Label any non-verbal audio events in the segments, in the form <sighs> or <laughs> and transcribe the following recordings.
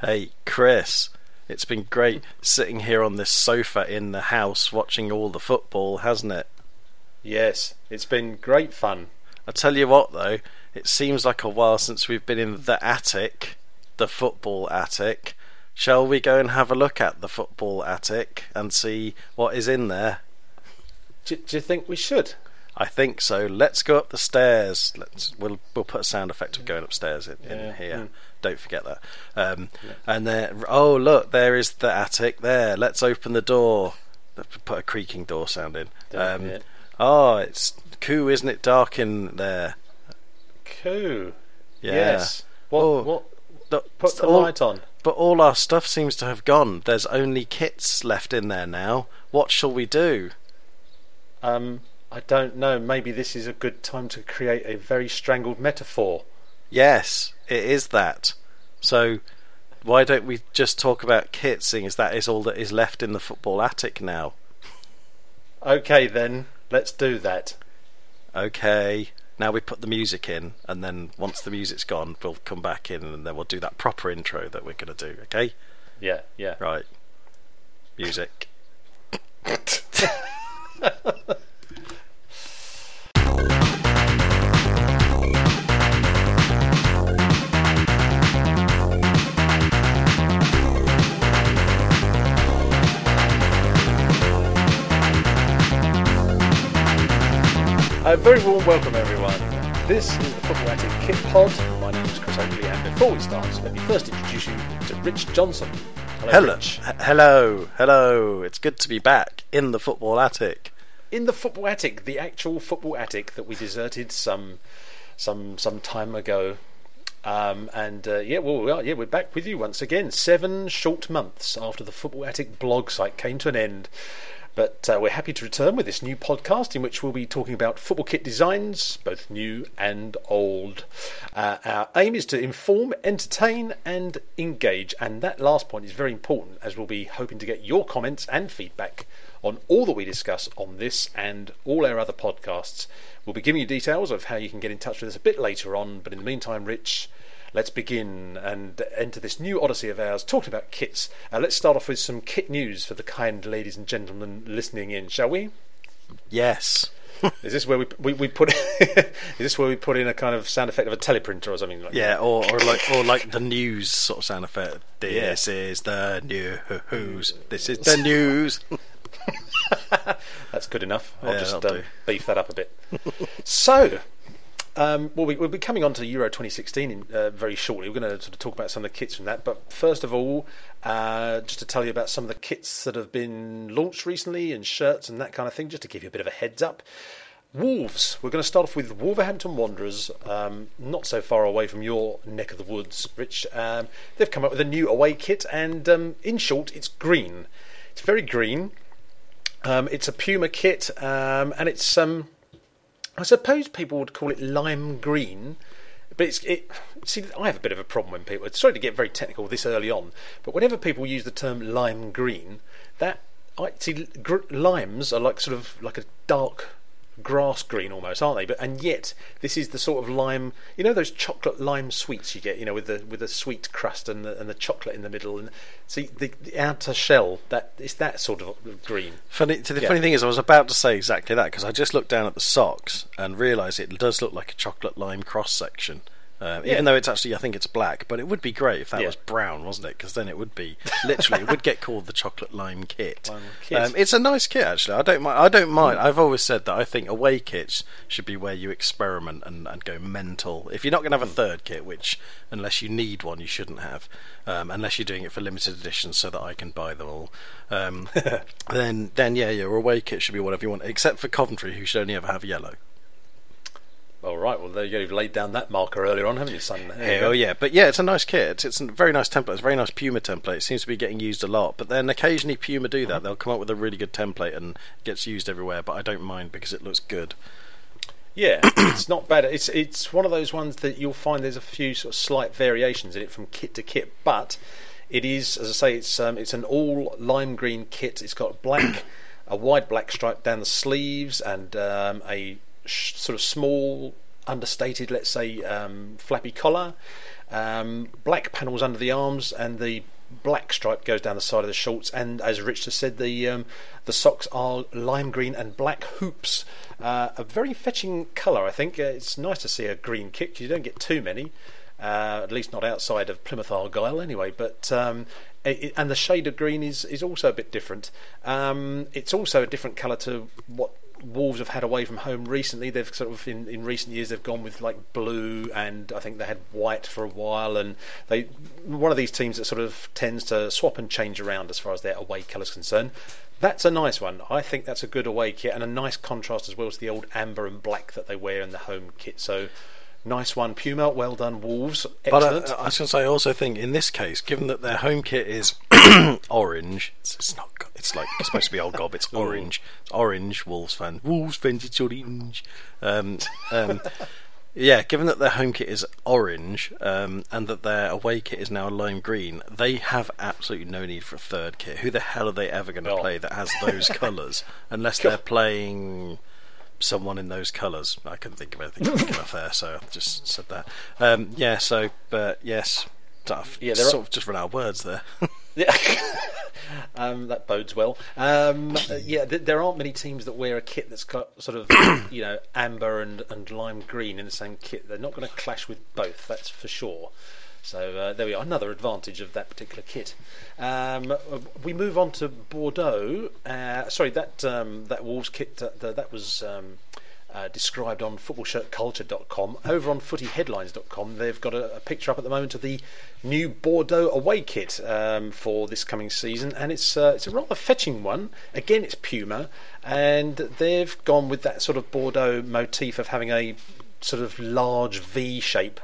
Hey, Chris, it's been great sitting here on this sofa in the house watching all the football, hasn't it? Yes, it's been great fun. I tell you what, though, it seems like a while since we've been in the attic, the football attic. Shall we go and have a look at the football attic and see what is in there? Do, do you think we should? I think so. Let's go up the stairs. Let's we'll we'll put a sound effect of going upstairs in, in Yeah, here. mm. Don't forget that. Um, And there, oh look, there is the attic. There. Let's open the door. Put a creaking door sound in. Um, Yeah. Oh, it's cool, isn't it? Dark in there. Cool. Yeah. Yes. What? Oh. what? Look, Put the all- light on. But all our stuff seems to have gone. There's only kits left in there now. What shall we do? Um, I don't know. Maybe this is a good time to create a very strangled metaphor. Yes, it is that. So why don't we just talk about kits, seeing as that is all that is left in the football attic now? Okay, then let's do that. Okay. Now we put the music in, and then once the music's gone, we'll come back in, and then we'll do that proper intro that we're going to do. Okay? Yeah, yeah. Right. Music. <laughs> A very warm welcome, everyone. This is the Football Attic Kit Pod. My name is Chris Oakley, and before we start, let me first introduce you to Rich Johnson. Hello. Rich. H- hello. Hello. It's good to be back in the football attic. In the Football Attic, the actual Football Attic that we deserted some some some time ago. Um, and uh, yeah, well, we are, yeah, we're back with you once again. Seven short months after the Football Attic blog site came to an end. But uh, we're happy to return with this new podcast in which we'll be talking about football kit designs, both new and old. Uh, our aim is to inform, entertain, and engage. And that last point is very important as we'll be hoping to get your comments and feedback on all that we discuss on this and all our other podcasts. We'll be giving you details of how you can get in touch with us a bit later on. But in the meantime, Rich, let's begin and enter this new odyssey of ours talking about kits. Uh, let's start off with some kit news for the kind ladies and gentlemen listening in, shall we? Yes. <laughs> Is this where we we, we put? <laughs> is this where we put in a kind of sound effect of a teleprinter or something like Yeah, that? or, or like or like the news sort of sound effect. Yeah. This is the news. This is the <laughs> news. <laughs> That's good enough. I'll Yeah, just um, beef that up a bit. <laughs> so, um, well, we, we'll be coming on to Euro 2016 in, uh, very shortly. We're going to sort of talk about some of the kits from that. But first of all, uh, just to tell you about some of the kits that have been launched recently and shirts and that kind of thing, just to give you a bit of a heads up. Wolves. We're going to start off with Wolverhampton Wanderers, um, not so far away from your neck of the woods, Rich. Um, they've come up with a new away kit, and um, in short, it's green. It's very green. Um, it's a Puma kit, um, and it's um, I suppose people would call it lime green, but it's it. See, I have a bit of a problem when people. Sorry to get very technical this early on, but whenever people use the term lime green, that I see gr- limes are like sort of like a dark grass green almost, aren't they? But and yet this is the sort of lime. You know those chocolate lime sweets you get, you know, with the with the sweet crust and the and the chocolate in the middle, and see the, the outer shell. That it's that sort of green. Funny. So The Yeah. funny thing is, I was about to say exactly that because I just looked down at the socks and realised it does look like a chocolate lime cross section. Um, Yeah. Even though it's actually, I think it's black, but it would be great if that Yeah. was brown, wasn't it? Because then it would be literally, it would get called the chocolate lime kit. Lime kit. Um, it's a nice kit actually. I don't mind. I don't mind. I've always said that I think away kits should be where you experiment and, and go mental. If you're not going to have a third kit, which unless you need one, you shouldn't have, um, unless you're doing it for limited editions so that I can buy them all. Um, <laughs> then then yeah, your away kit should be whatever you want, except for Coventry, who should only ever have yellow. All right. Well, there you go. You've laid down that marker earlier on, haven't you, son? There you. Oh yeah, but yeah, it's a nice kit. It's, it's a very nice template. It's a very nice Puma template. It seems to be getting used a lot. But then occasionally Puma do that. They'll come up with a really good template and it gets used everywhere. But I don't mind because it looks good. Yeah, <clears throat> it's not bad. It's it's one of those ones that you'll find there's a few sort of slight variations in it from kit to kit, but it is, as I say, it's um, it's an all lime green kit. It's got black, <clears throat> a wide black stripe down the sleeves, and um, a sh- sort of small understated, let's say, um, flappy collar, um, black panels under the arms, and the black stripe goes down the side of the shorts. And as Richard said, the um, the socks are lime green and black hoops. Uh, a very fetching colour, I think. Uh, it's nice to see a green kit. You don't get too many. Uh, at least not outside of Plymouth Argyle, anyway. But um, it, and the shade of green is is also a bit different. Um, it's also a different colour to what Wolves have had away from home recently. They've sort of in, in recent years they've gone with like blue and I think they had white for a while. And they one of these teams that sort of tends to swap and change around as far as their away colours concerned. That's a nice one. I think that's a good away kit and a nice contrast as well to the old amber and black that they wear in the home kit. So Nice one, Puma. Well done, Wolves. Excellent. But uh, I was going to say, I also think in this case, given that their home kit is <coughs> orange, it's, it's, not. It's like it's supposed to be old gob. It's orange. It's orange. Wolves fan. Wolves fans. It's orange. Um, um, <laughs> yeah, given that their home kit is orange um, and that their away kit is now lime green, they have absolutely no need for a third kit. Who the hell are they ever going to oh. play that has those <laughs> colours? Unless they're playing someone in those colours. I couldn't think of anything enough there, so I just said that. Um, yeah, so, but yes, tough. Yeah, sort are... of just run out of words there. <laughs> yeah, um, that bodes well. Um, yeah, th- there aren't many teams that wear a kit that's got sort of <coughs> you know amber and, and lime green in the same kit. They're not going to clash with both, that's for sure. So uh, there we are, another advantage of that particular kit. Um, we move on to Bordeaux. Uh, sorry, that um, that Wolves kit uh, that was um, uh, described on footballshirtculture.com. Over on footyheadlines.com, they've got a, a, picture up at the moment of the new Bordeaux away kit um, for this coming season, and it's uh, it's a rather fetching one. Again, it's Puma, and they've gone with that sort of Bordeaux motif of having a sort of large V shape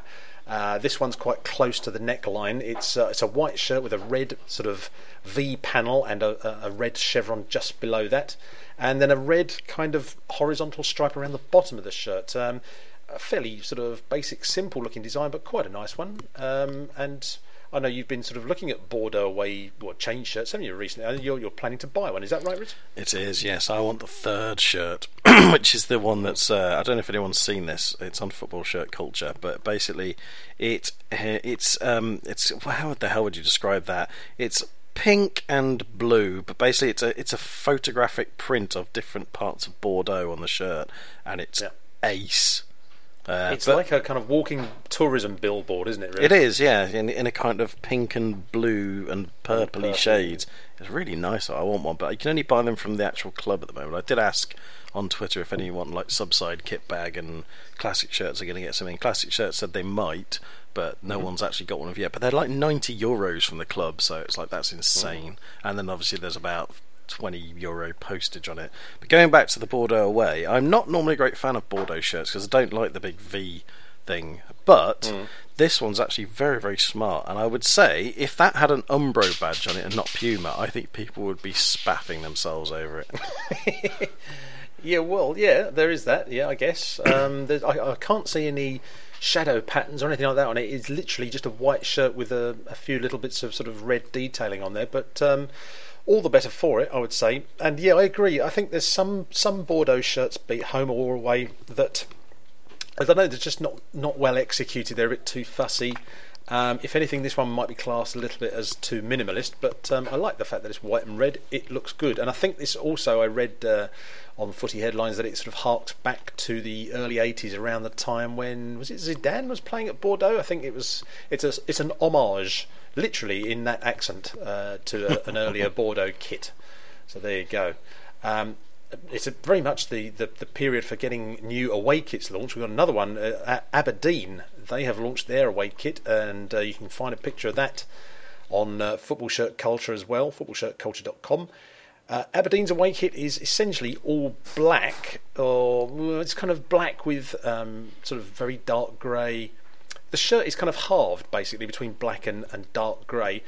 uh, this one's quite close to the neckline. It's uh, it's a white shirt with a red sort of V panel and a, a, red chevron just below that, and then a red kind of horizontal stripe around the bottom of the shirt. Um, a fairly sort of basic, simple looking design, but quite a nice one. Um, and I know you've been sort of looking at Bordeaux away what change shirts, haven't you, recently? You're, you're planning to buy one, is that right, Rich? It is, yes. I want the third shirt, <clears throat> which is the one that's. Uh, I don't know if anyone's seen this. It's on Football Shirt Culture, but basically, it it's um it's how the hell would you describe that? It's pink and blue, but basically it's a it's a photographic print of different parts of Bordeaux on the shirt, and it's yeah. ace. Uh, it's like a kind of walking tourism billboard, isn't it? Really? It is, yeah, in, in a kind of pink and blue and purpley Purple. shades. It's really nice. I want one, but you can only buy them from the actual club at the moment. I did ask on Twitter if anyone like Subside kit bag and classic shirts are going to get something. Classic shirts said they might, but no mm-hmm. one's actually got one of yet. But they're like ninety euros from the club, so it's like that's insane. Mm-hmm. And then obviously there's about 20 euro postage on it. But going back to the Bordeaux away, I'm not normally a great fan of Bordeaux shirts because I don't like the big V thing. But mm. this one's actually very, very smart. And I would say if that had an Umbro badge on it and not Puma, I think people would be spaffing themselves over it. <laughs> yeah, well, yeah, there is that. Yeah, I guess. <coughs> Um, I, I can't see any shadow patterns or anything like that on it. It's literally just a white shirt with a, a few little bits of sort of red detailing on there. But um, all the better for it, I would say. And yeah, I agree. I think there's some some Bordeaux shirts, be home or away, that I don't know. They're just not not well executed. They're a bit too fussy. Um, if anything, this one might be classed a little bit as too minimalist, but um, I like the fact that it's white and red. It looks good, and I think this also I read uh, on footy headlines that it sort of harked back to the early '80s, around the time when was it Zidane was playing at Bordeaux. I think it was. It's a it's an homage literally in that accent uh, to a, an earlier <laughs> Bordeaux kit. So there you go. Um, it's very much the, the, the, period for getting new away kits launched. We've got another one, uh, Aberdeen. They have launched their away kit, and uh, you can find a picture of that on uh, Football Shirt Culture as well, footballshirtculture.com. Uh, Aberdeen's away kit is essentially all black, or it's kind of black with um, sort of very dark grey the shirt is kind of halved basically between black and, and dark grey,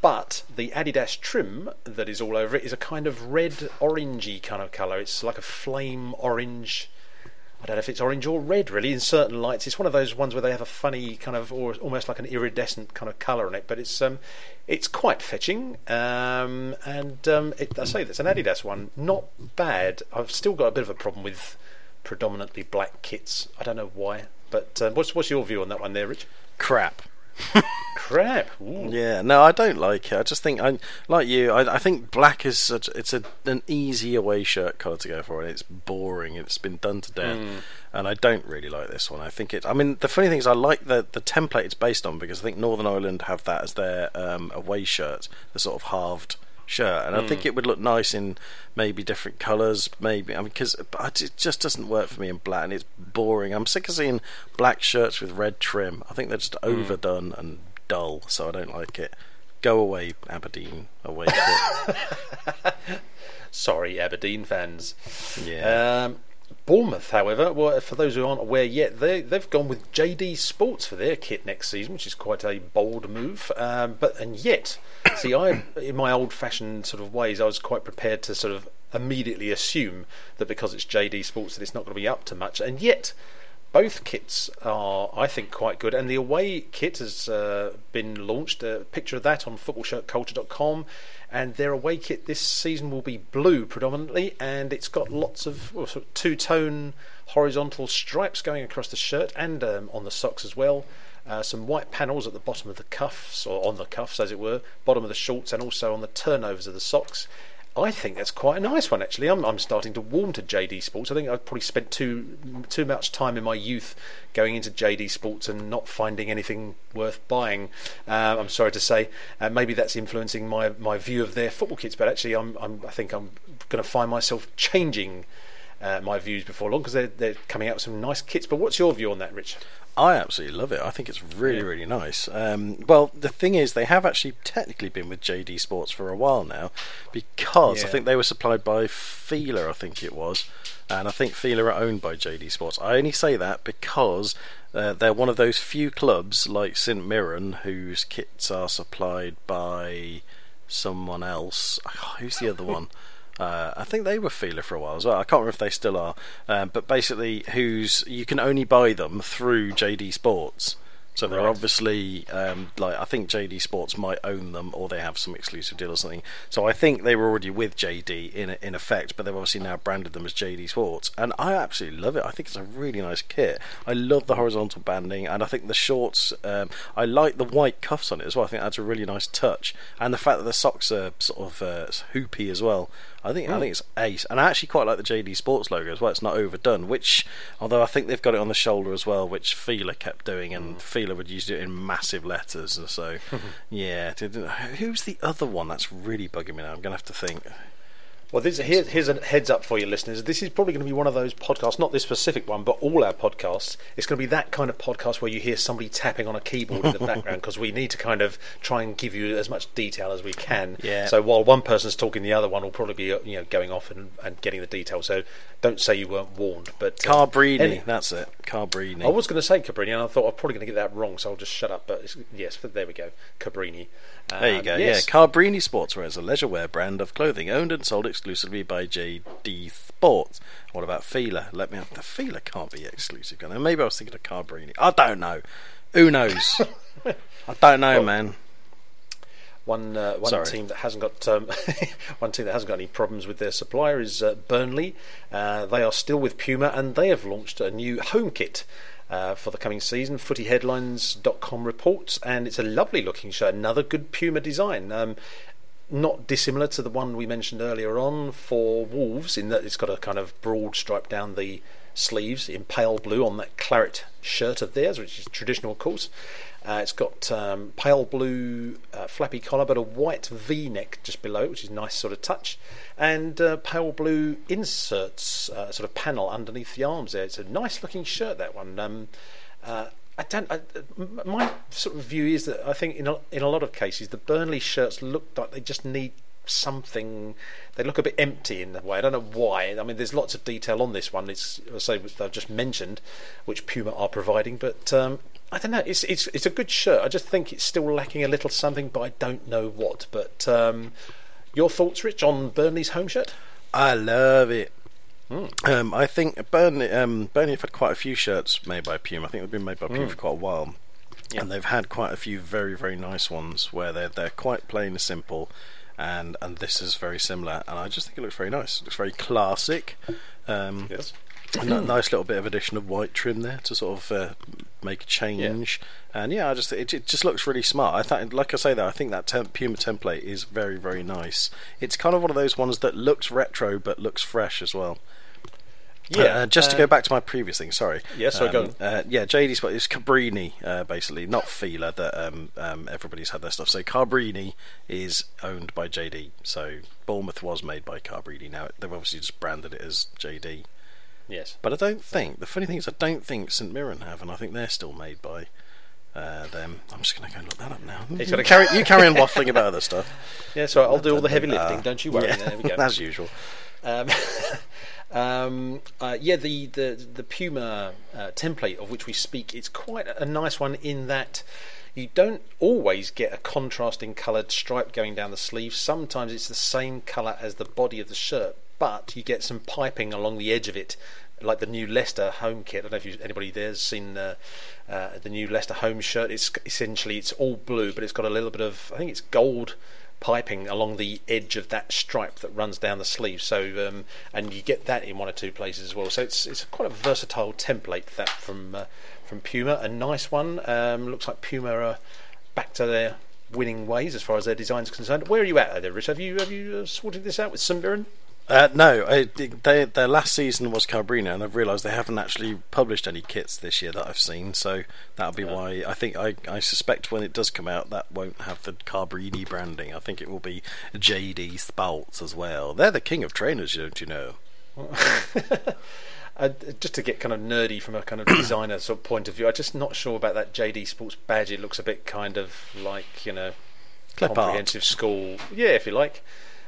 but the Adidas trim that is all over it is a kind of red orangey kind of colour. It's like a flame orange. I don't know if it's orange or red really in certain lights. It's one of those ones where they have a funny kind of or almost like an iridescent kind of colour on it, but it's um it's quite fetching. Um, and um, it, I say that's an Adidas one, not bad. I've still got a bit of a problem with predominantly black kits. I don't know why, but uh, what's what's your view on that one, there, Rich? Crap. <laughs> Crap. Ooh. Yeah, no, I don't like it. I just think I like you. I, I think black is such. It's a, an easy away shirt colour to go for, and it's boring. It's been done to death, hmm. and I don't really like this one. I think it. I mean, the funny thing is, I like the the template it's based on because I think Northern Ireland have that as their um, away shirt, the sort of halved shirt, and I hmm. think it would look nice in maybe different colours. Maybe I mean, because it just doesn't work for me in black, and it's boring. I'm sick of seeing black shirts with red trim. I think they're just hmm. overdone and dull, so I don't like it. Go away, Aberdeen. Away. <laughs> Sorry, Aberdeen fans. yeah. Um, Bournemouth, however, well, for those who aren't aware yet, they they've gone with JD Sports for their kit next season, which is quite a bold move. Um, but and yet, <coughs> see, I in my old-fashioned sort of ways, I was quite prepared to sort of immediately assume that because it's JD Sports that it's not going to be up to much, and yet. Both kits are, I think, quite good, and the away kit has uh, been launched. A picture of that on footballshirtculture.com, and their away kit this season will be blue predominantly, and it's got lots of, well, sort of two-tone horizontal stripes going across the shirt and um, on the socks as well. Uh, some white panels at the bottom of the cuffs, or on the cuffs as it were, bottom of the shorts, and also on the turnovers of the socks. I think that's quite a nice one actually. I'm, I'm starting to warm to JD Sports. I think I've probably spent too too much time in my youth going into JD Sports and not finding anything worth buying. Uh, I'm sorry to say, uh, maybe that's influencing my, my view of their football kits. But actually, I'm, I'm I think I'm going to find myself changing uh, my views before long because they're they're coming out with some nice kits. But what's your view on that, Rich? I absolutely love it. I think it's really, Yeah. really nice. Um, well, the thing is, they have actually technically been with JD Sports for a while now, because I think they were supplied by Fila, I think it was, and I think Fila are owned by JD Sports. I only say that because uh, they're one of those few clubs like St Mirren whose kits are supplied by someone else. Oh, who's the other one? <laughs> Uh, I think they were Fila for a while as well. I can't remember if they still are, um, but basically, who's you can only buy them through JD Sports. So they're Right. obviously um, like I think JD Sports might own them, or they have some exclusive deal or something. So I think they were already with JD in in effect, but they've obviously now branded them as JD Sports, and I absolutely love it. I think it's a really nice kit. I love the horizontal banding, and I think the shorts. Um, I like the white cuffs on it as well. I think that's a really nice touch, and the fact that the socks are sort of uh, hoopy as well. I think I hmm. think it's ace, and I actually quite like the JD Sports logo as well. It's not overdone, which although I think they've got it on the shoulder as well, which Fila kept doing, and hmm. Fila would use it in massive letters. And so, <laughs> yeah. Who's the other one that's really bugging me now? I'm gonna have to think. Well, this, here, here's a heads up for you listeners. This is probably going to be one of those podcasts, not this specific one, but all our podcasts. It's going to be that kind of podcast where you hear somebody tapping on a keyboard in the <laughs> background because we need to kind of try and give you as much detail as we can. Yeah. So while one person's talking, the other one will probably be uh, you know going off and, and getting the detail. So don't say you weren't warned. But uh, Carbrini, any- that's it. Carbrini. I was going to say Cabrini, and I thought I'm probably going to get that wrong, so I'll just shut up. But it's, yes, but there we go, Cabrini. There you Um, go. yes. Yeah, Carbrini Sportswear is a leisure wear brand of clothing owned and sold exclusively by JD Sports. What about Fila? Let me have the Fila can't be exclusive. Can it? Maybe I was thinking of Carbrini. I don't know. Who knows? <laughs> I don't know, man. One uh, one Sorry. team that hasn't got um, <laughs> one team that hasn't got any problems with their supplier is uh, Burnley. Uh, they are still with Puma, and they have launched a new home kit. Uh, for the coming season, footyheadlines.com reports, and it's a lovely looking shirt. Another good Puma design. Um, not dissimilar to the one we mentioned earlier on for Wolves, in that it's got a kind of broad stripe down the sleeves in pale blue on that claret shirt of theirs, which is traditional, of course. Uh, it's got um, pale blue uh, flappy collar, but a white V neck just below, which is a nice sort of touch, and uh, pale blue inserts, uh, sort of panel underneath the arms there. It's a nice looking shirt, that one. Um, uh, I don't. I, my sort of view is that I think in a, in a lot of cases the Burnley shirts look like they just need something. They look a bit empty in a way. I don't know why. I mean, there's lots of detail on this one. It's say I've just mentioned, which Puma are providing, but. Um, I don't know. It's it's it's a good shirt. I just think it's still lacking a little something, but I don't know what. But um, your thoughts, Rich, on Burnley's home shirt? I love it. Hmm. Um, I think Burnley, um, Burnley have had quite a few shirts made by Puma. I think they've been made by Puma for quite a while. Hmm. Yeah. And they've had quite a few very, very nice ones where they're they're quite plain and simple, and and this is very similar. And I just think it looks very nice. It looks very classic. Um, Yes. a nice little bit of addition of white trim there to sort of uh, make a change. And yeah, I just it, it just looks really smart. I think, like I say, that I think that tem- Puma template is very very nice. It's kind of one of those ones that looks retro but looks fresh as well. Yeah, Uh, just to uh, go back to my previous thing, sorry. Yeah, sorry, go. Uh, yeah, JD Sport is Cabrini, uh, basically, not Fila that um, um, everybody's had their stuff. So Cabrini is owned by JD. So Bournemouth was made by Cabrini. Now they've obviously just branded it as JD. Yes. But I don't think the funny thing is I don't think St Mirren have, and I think they're still made by uh, them. I'm just going to go and look that up now. You gotta- carry, you carry on waffling about other stuff. <laughs> Yeah, so I'll do all the heavy lifting. Uh, don't you worry. yeah, There we go. <laughs> as usual. Um, <laughs> um, uh, yeah, the the the Puma uh, template of which we speak, it's quite a nice one in that you don't always get a contrasting coloured stripe going down the sleeve. Sometimes it's the same colour as the body of the shirt, but you get some piping along the edge of it. Like the new Leicester home kit. I don't know if you, anybody there's seen uh, the new Leicester home shirt. It's essentially it's all blue, but it's got a little bit of I think it's gold piping along the edge of that stripe that runs down the sleeve. So, um, and you get that in one or two places as well. So it's it's quite a versatile template that from uh, from Puma. A nice one. Um, looks like Puma are back to their winning ways as far as their design is concerned. Where are you at there, Rich? Have you have you uh, sorted this out with Mirren? Uh, no, I, they, their last season was Cabrina, and I've realised they haven't actually published any kits this year that I've seen. So that'll be why I think I, I suspect when it does come out, that won't have the Carbrini branding. I think it will be JD Spouts as well. They're the king of trainers, don't you know? <laughs> Uh, just to get kind of nerdy from a kind of <clears throat> designer sort of point of view, I'm just not sure about that JD Sports badge. It looks a bit kind of like you know Clip art. comprehensive school, yeah, if you like,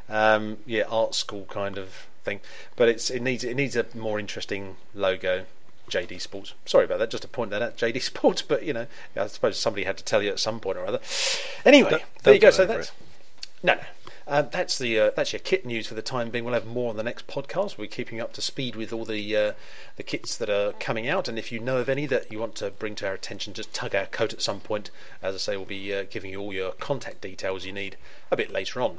um, yeah, art school kind of thing. But it's it needs it needs a more interesting logo. JD Sports. Sorry about that. Just to point that out, JD Sports. But you know, I suppose somebody had to tell you at some point or other. Anyway, Don't- there you don't go. So that's it. no, no. Uh, that's the uh, that's your kit news for the time being. We'll have more on the next podcast. We're keeping up to speed with all the uh, the kits that are coming out, and if you know of any that you want to bring to our attention, just tug our coat at some point. As I say, we'll be uh, giving you all your contact details you need a bit later on.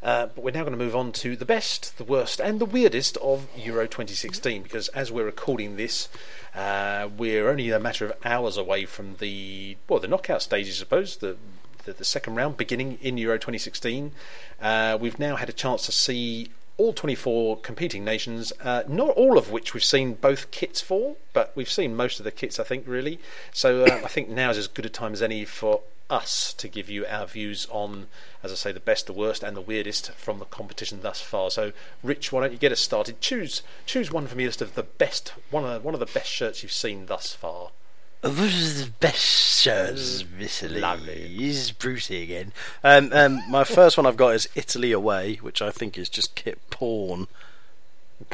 Uh, but we're now going to move on to the best, the worst, and the weirdest of Euro 2016 because as we're recording this, uh, we're only a matter of hours away from the well, the knockout stages, I suppose. The the, the second round beginning in Euro 2016. Uh, we've now had a chance to see all 24 competing nations, uh, not all of which we've seen both kits for, but we've seen most of the kits, I think, really. So uh, I think now is as good a time as any for us to give you our views on, as I say, the best, the worst, and the weirdest from the competition thus far. So, Rich, why don't you get us started? Choose choose one from your list of the best, one of one of the best shirts you've seen thus far. The best shirts, Italy. Lovely. Is Brucey again. Um, um, my first one I've got is Italy Away, which I think is just kit porn.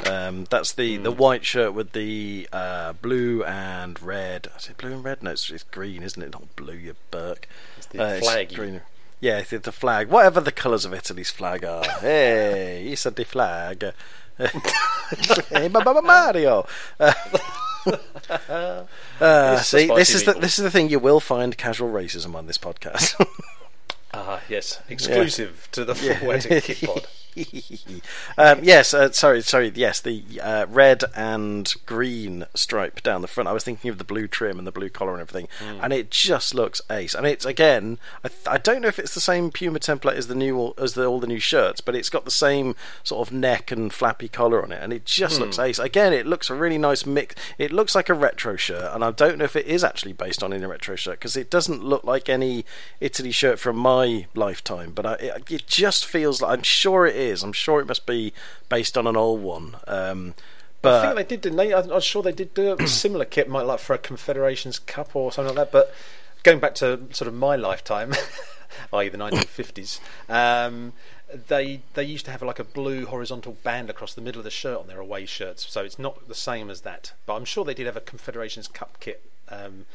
Um, that's the, the white shirt with the uh, blue and red. Is it blue and red? No, it's, it's green, isn't it? Not blue, you Burke. It's the flag you- green. Yeah, it's the flag. Whatever the colours of Italy's flag are. <laughs> hey, he said the flag. hey, Ma- Ma- Mario. Uh, <laughs> <laughs> uh, see, this is the this is the thing. You will find casual racism on this podcast. <laughs> Ah, yes, exclusive to the Yeah. Poetic Kit Pod. <laughs> um, yes, uh, sorry, sorry. Yes, the uh, red and green stripe down the front. I was thinking of the blue trim and the blue collar and everything, Hmm. and it just looks ace. And it's again, I, th- I don't know if it's the same Puma template as the new as the, all the new shirts, but it's got the same sort of neck and flappy collar on it, and it just looks Hmm. ace. Again, it looks a really nice mix. It looks like a retro shirt, and I don't know if it is actually based on any retro shirt because it doesn't look like any Italy shirt from my lifetime. But I, it, it just feels like I'm sure it is. I'm sure it must be based on an old one. Um, I but think they did, didn't they? I'm I'm sure they did do a <clears throat> similar kit, might like for a Confederations Cup or something like that. But going back to sort of my lifetime, <laughs> i.e. the 1950s, <laughs> um, they they used to have like a blue horizontal band across the middle of the shirt on their away shirts. So it's not the same as that. But I'm sure they did have a Confederations Cup kit. Um,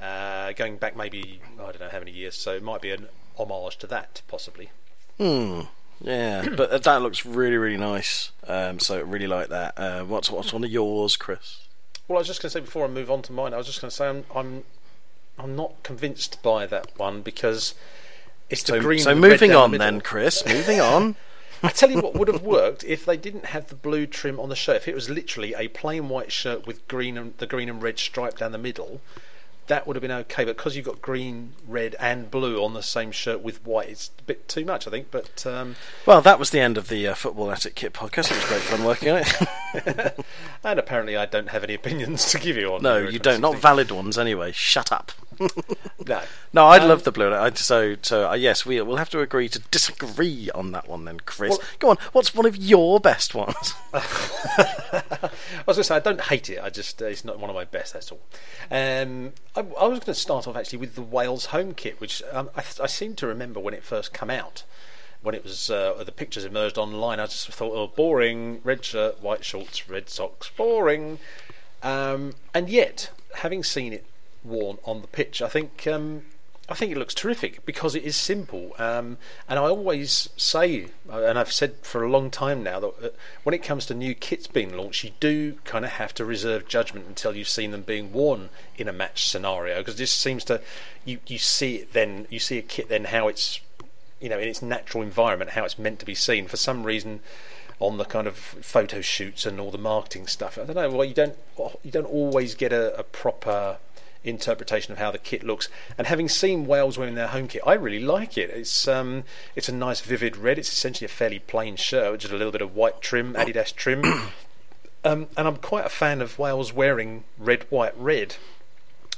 uh, going back maybe I don't know how many years, so it might be an homage to that, possibly. Hmm. Yeah, <clears throat> but that looks really, really nice. Um, so I really like that. Uh, what's what's one of yours, Chris? Well, I was just going to say before I move on to mine, I was just going to say I'm, I'm I'm not convinced by that one because it's the So, green. so moving on the then. Chris. Moving on. <laughs> <laughs> I tell you what would have worked if they didn't have the blue trim on the shirt. If it was literally a plain white shirt with green and the green and red stripe down the middle, that would have been okay. But because you've got green, red, and blue on the same shirt with white, it's a bit too much, I think. But um, Well, that was the end of the uh, Football Attic Kit podcast. It was great fun working on it. <laughs> <laughs> and apparently, I don't have any opinions to give you on. no, you don't. Not valid ones, anyway. Shut up. <laughs> No. No, I Um, love the blue. I, so, so uh, yes, we, we'll have to agree to disagree on that one then, Chris. Well- Go on. What's one of your best ones? I was going to say I don't hate it. I just uh, it's not one of my best. That's all. Um, I, I was going to start off actually with the Wales home kit, which um, I, I seem to remember when it first came out. When it was uh, the pictures emerged online, I just thought, "Oh, boring! Red shirt, white shorts, red socks, boring." Um, and yet, having seen it worn on the pitch, I think um, I think it looks terrific because it is simple. Um, and I always say, uh, and I've said for a long time now, that uh, when it comes to new kits being launched, you do kind of have to reserve judgment until you've seen them being worn in a match scenario because this seems to you you see it then you see a kit then how it's you know in its natural environment how it's meant to be seen. For some reason on the kind of photo shoots and all the marketing stuff. I don't know. Well, you don't you don't always get a, a proper interpretation of how the kit looks. And having seen Wales wearing their home kit, I really like it. It's um, it's a nice vivid red. It's essentially a fairly plain shirt, with just a little bit of white trim, Adidas trim. <coughs> um, and I'm quite a fan of Wales wearing red, white, red.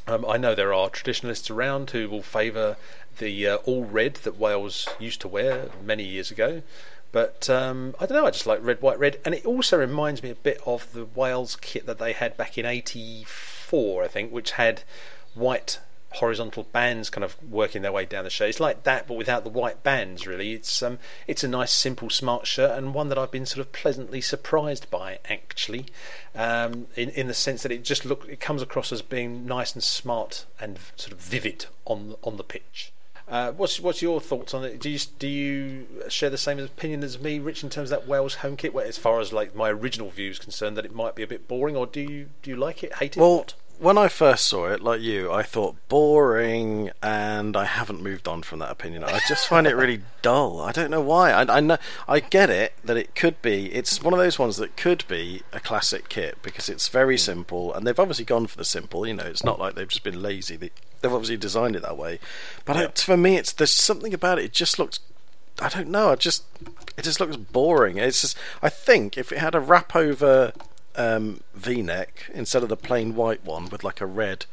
Um, I know there are traditionalists around who will favour the uh, all red that Wales used to wear many years ago. But um, I don't know, I just like red, white, red. And it also reminds me a bit of the Wales kit that they had back in 84, I think, which had white horizontal bands kind of working their way down the shirt. It's like that, but without the white bands, really. It's um, it's a nice, simple, smart shirt, and one that I've been sort of pleasantly surprised by, actually, um, in in the sense that it just look it comes across as being nice and smart and sort of vivid on on the pitch. Uh, what's what's your thoughts on it? Do you do you share the same opinion as me, Rich, in terms of that Wales home kit? As far as like my original view is concerned, that it might be a bit boring, or do you do you like it, hate it? Well? When I first saw it, like you, I thought boring, and I haven't moved on from that opinion. I just find it really <laughs> dull. I don't know why. I, I know I get it that it could be. It's one of those ones that could be a classic kit because it's very hmm. simple, and they've obviously gone for the simple. You know, it's not like they've just been lazy. They, they've obviously designed it that way. But Yeah. I, for me, it's there's something about it. It just looks. I don't know. I just it just looks boring. It's just. I think if it had a wrap over um, V-neck instead of the plain white one with like a red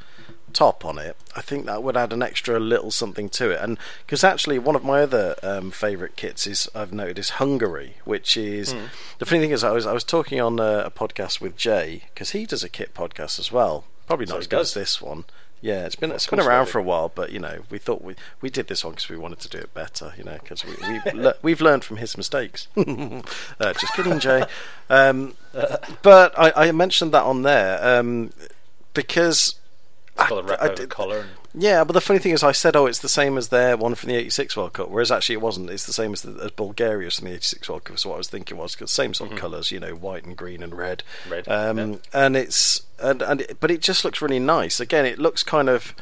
top on it, I think that would add an extra little something to it. And because actually, one of my other um, favourite kits is I've noted is Hungary, which is the funny thing is I was I was talking on a, a podcast with Jay because he does a kit podcast as well. Probably not So as good does. as this one. Yeah, it's been it's been around for a while, but you know we thought we we did this one because we wanted to do it better, you know, because we, we've <laughs> le- we've learned from his mistakes. <laughs> uh, just kidding, Jay. Um, but I, I mentioned that on there um, because It's got a wrap I over did- collar. And, yeah, but the funny thing is, I said, "Oh, it's the same as their one from the '86 World Cup," whereas actually it wasn't. It's the same as, the, as Bulgaria's from the '86 World Cup. So what I was thinking was, because same sort of colours, you know, white and green and red. Red, Um, yeah. And it's and and it, but it just looks really nice. Again, it looks kind of.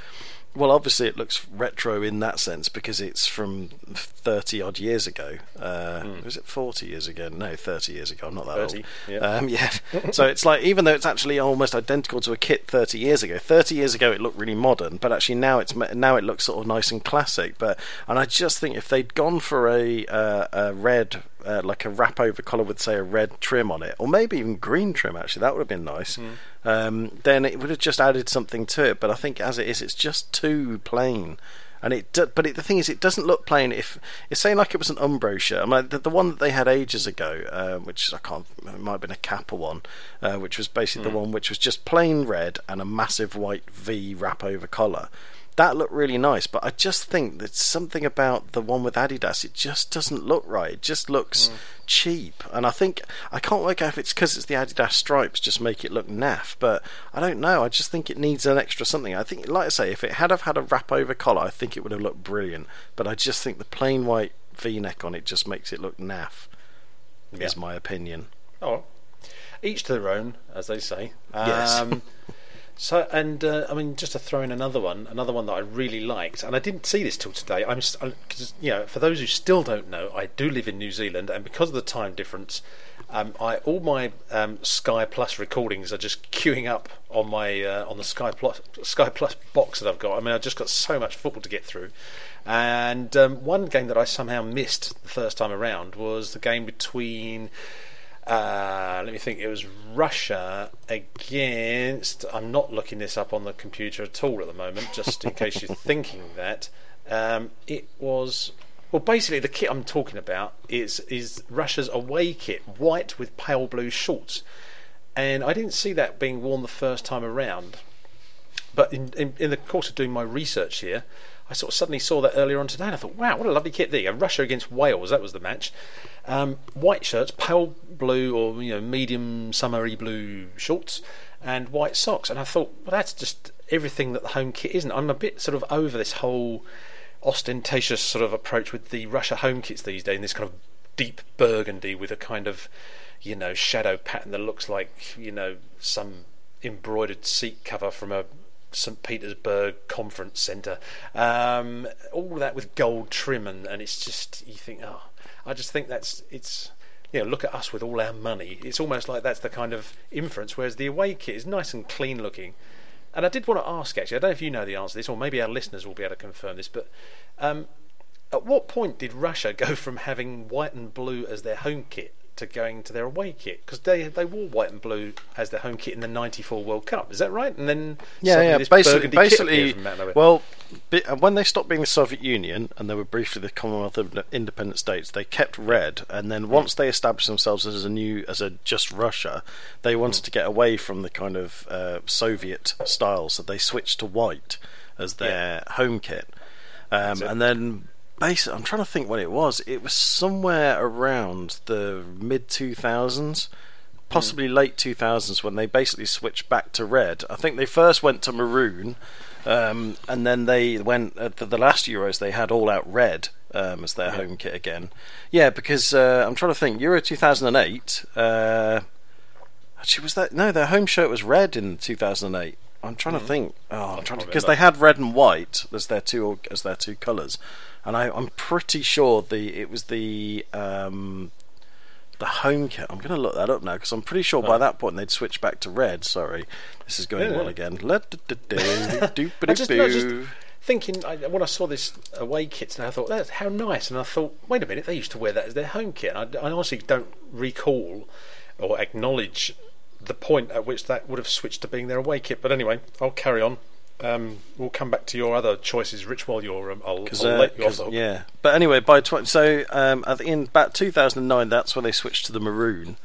Well, obviously, it looks retro in that sense because it's from thirty odd years ago. Uh, Was it forty years ago? No, thirty years ago. I'm not that 30, old. yeah. Um, yeah. <laughs> so it's like even though it's actually almost identical to a kit 30 years ago. 30 years ago it looked really modern, but actually now it's now it looks sort of nice and classic. But and I just think if they'd gone for a uh, a red uh, like a wrap over collar with say a red trim on it, or maybe even green trim actually that would have been nice. Um, then it would have just added something to it. But I think as it is, it's just too plain. And it, do, but it, the thing is, it doesn't look plain. If it's saying like it was an Umbro shirt, I mean, the, the one that they had ages ago, uh, which I can't, it might have been a Kappa one, uh, which was basically the one which was just plain red and a massive white V wrap over collar. That looked really nice, but I just think that something about the one with Adidas, it just doesn't look right. It just looks mm. cheap, and I think I can't work out if it's because it's the Adidas stripes just make it look naff. But I don't know. I just think it needs an extra something. I think, like I say, if it had have had a wrap over collar, I think it would have looked brilliant. But I just think the plain white V-neck on it just makes it look naff. Is my opinion. oh, each to their own, as they say. Yes. Um, <laughs> So, and uh, I mean, just to throw in another one, another one that I really liked, and I didn't see this till today. I'm, because you know, for those who still don't know, I do live in New Zealand, and because of the time difference, um, I all my um, Sky Plus recordings are just queuing up on my uh, on the Sky Plus Sky Plus box that I've got. I mean, I've just got so much football to get through, and um, one game that I somehow missed the first time around was the game between. Uh, let me think. It was Russia against. I'm not looking this up on the computer at all at the moment, just in case you're thinking that. Um, it was. Well, basically, the kit I'm talking about is is Russia's away kit, white with pale blue shorts, and I didn't see that being worn the first time around. But in, in, in the course of doing my research here, I sort of suddenly saw that earlier on today, and I thought, wow, what a lovely kit there. You go. Russia against Wales, that was the match. Um, white shirts, pale blue or you know medium summery blue shorts, and white socks. And I thought, well, that's just everything that the home kit isn't. I'm a bit sort of over this whole ostentatious sort of approach with the Russia home kits these days, in this kind of deep burgundy with a kind of you know shadow pattern that looks like you know some embroidered seat cover from a St. Petersburg Conference Centre. Um, all that with gold trim, and, and it's just you think, oh, I just think that's it's. You know, look at us with all our money. It's almost like that's the kind of inference. Whereas the away kit is nice and clean looking. And I did want to ask actually. I don't know if you know the answer to this, or maybe our listeners will be able to confirm this. But um, at what point did Russia <laughs> go from having white and blue as their home kit to going to their away kit because they they wore white and blue as their home kit in the '94 World Cup. Is that right? And then yeah, yeah, basically, basically, well, uh, when they stopped being the Soviet Union and they were briefly the Commonwealth of Independent States, they kept red, and then once they established themselves as a new as a just Russia, they wanted to get away from the kind of uh, Soviet style, so they switched to white as their yeah. home kit. Um, and then basically, I'm trying to think what it was. It was somewhere around the mid 2000s, possibly mm. late 2000s, when they basically switched back to red. I think they first went to maroon, um, and then they went at the, the, last Euros. They had all out red um, as their yeah. home kit again. Yeah, because uh, I'm trying to think. Euro 2008. Uh, actually, was that no? Their home shirt was red in 2008. I'm trying mm. to think. Oh, I'm trying to because they had red and white as their two as their two colours and I, am pretty sure the it was the um, the home kit. I'm going to look that up now because I'm pretty sure by that point they'd switched back to red. Sorry, this is going yeah. well again. thinking when I saw this away kit, and I thought that's how nice, and I thought, wait a minute, they used to wear that as their home kit. I, I honestly don't recall or acknowledge the point at which that would have switched to being their away kit. But anyway, I'll carry on. Um, we'll come back to your other choices, Rich. While you're, um, I'll, I'll uh, let you off. Yeah, but anyway, by tw- so um, in about 2009, that's when they switched to the maroon.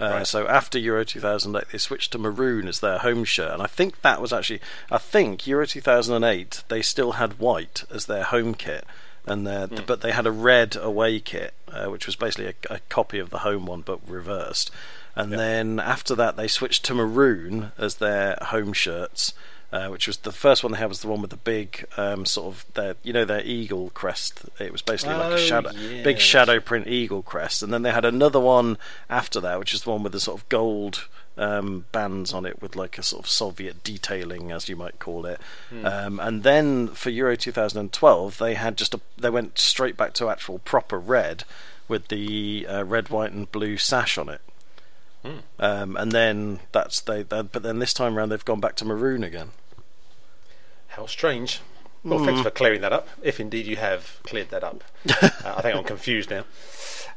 Uh, right. So after Euro 2008, they switched to maroon as their home shirt, and I think that was actually, I think Euro 2008, they still had white as their home kit, and mm. but they had a red away kit, uh, which was basically a, a, copy of the home one but reversed. And yep. then after that, they switched to maroon as their home shirts. Uh, which was the first one they had was the one with the big um, sort of their you know their eagle crest. It was basically oh, like a oh, shadow, big shadow print eagle crest, and then they had another one after that, which is the one with the sort of gold um, bands on it with like a sort of Soviet detailing, as you might call it. Hmm. Um, and then for Euro 2012, they had just a they went straight back to actual proper red with the uh, red, white, and blue sash on it. Um, and then that's they. But then this time around, they've gone back to maroon again. How strange. Well, thanks for clearing that up. If indeed you have cleared that up, <laughs> uh, I think I'm confused now.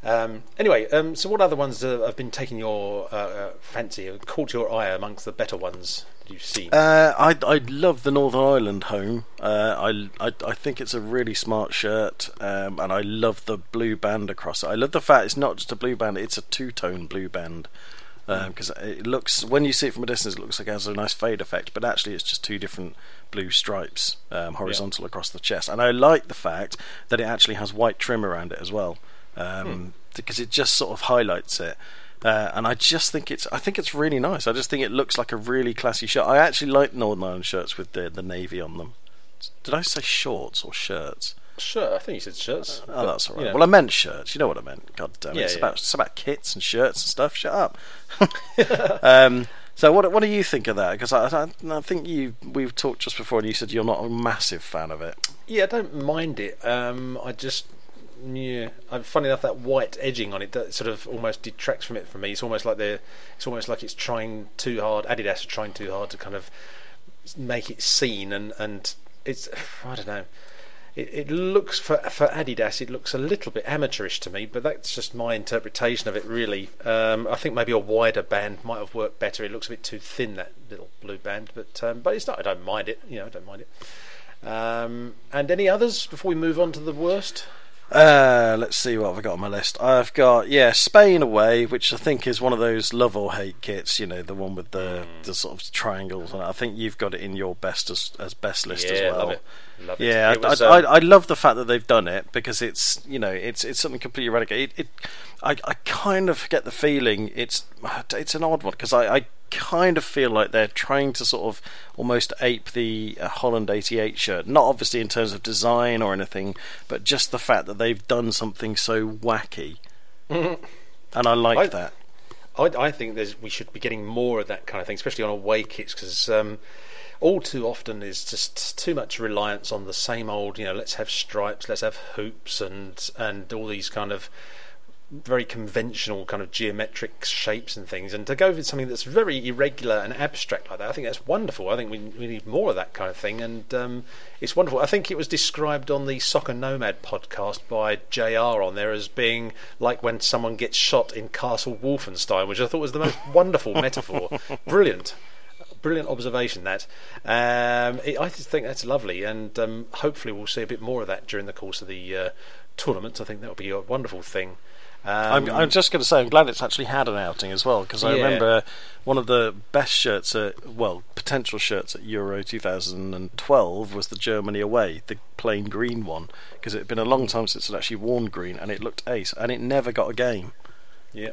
Um, anyway, um, so what other ones uh, have been taking your uh, uh fancy, caught your eye amongst the better ones you've seen? Uh, I I love the Northern Ireland home. Uh, I, I I think it's a really smart shirt, um, and I love the blue band across it. I love the fact it's not just a blue band; it's a two tone blue band because um, it looks when you see it from a distance, it looks like it has a nice fade effect, but actually it's just two different blue stripes um, horizontal yeah. across the chest. And I like the fact that it actually has white trim around it as well, um, hmm. because it just sort of highlights it. Uh, and I just think it's I think it's really nice. I just think it looks like a really classy shirt. I actually like Northern Ireland shirts with the the navy on them. Did I say shorts or shirts? Shirt. I think you said shirts. Oh, that's all right. Well, I meant shirts. You know what I meant. God damn it. Yeah, it's, yeah. About, it's about kits and shirts and stuff. Shut up. <laughs> <laughs> um, So what what do you think of that? Because I, I, I think you we've talked just before, and you said you're not a massive fan of it. Yeah, I don't mind it. Um, I just yeah. I'm funny enough that white edging on it that sort of almost detracts from it for me. It's almost like they're it's almost like it's trying too hard. Adidas are trying too hard to kind of make it seen and and it's <sighs> I don't know. It, it looks for for Adidas, it looks a little bit amateurish to me, but that's just my interpretation of it. Really, um, I think maybe a wider band might have worked better. It looks a bit too thin that little blue band, but um, but it's not. I don't mind it. You know, I don't mind it. Um, and any others before we move on to the worst? Uh, let's see what I've got on my list. I've got yeah Spain away, which I think is one of those love or hate kits. You know, the one with the Mm. the sort of triangles, and I think you've got it in your best as, as best list yeah, as well. Love it. Yeah, It was, I, um, I, I love the fact that they've done it because it's you know it's it's something completely radical. It, it I I kind of get the feeling it's it's an odd one because I, I kind of feel like they're trying to sort of almost ape the uh, Holland '88 shirt, not obviously in terms of design or anything, but just the fact that they've done something so wacky, <laughs> and I like I- that. I, I think there's we should be getting more of that kind of thing, especially on away kits, because um, all too often is just too much reliance on the same old. You know, let's have stripes, let's have hoops, and and all these kind of very conventional kind of geometric shapes and things, and to go with something that's very irregular and abstract like that, I think that's wonderful. I think we we need more of that kind of thing, and um, it's wonderful. I think it was described on the Soccer Nomad podcast by JR on there as being like when someone gets shot in Castle Wolfenstein, which I thought was the most wonderful metaphor. <laughs> Brilliant. Brilliant observation. That um, it, I just think that's lovely, and um, hopefully we'll see a bit more of that during the course of the uh, tournament. I think that would be a wonderful thing. Um, I'm, I'm just going to say I'm glad it's actually had an outing as well because I Yeah. remember one of the best shirts at well potential shirts at Euro 2012 was the Germany away the plain green one because it had been a long time since it actually worn green and it looked ace and it never got a game yeah,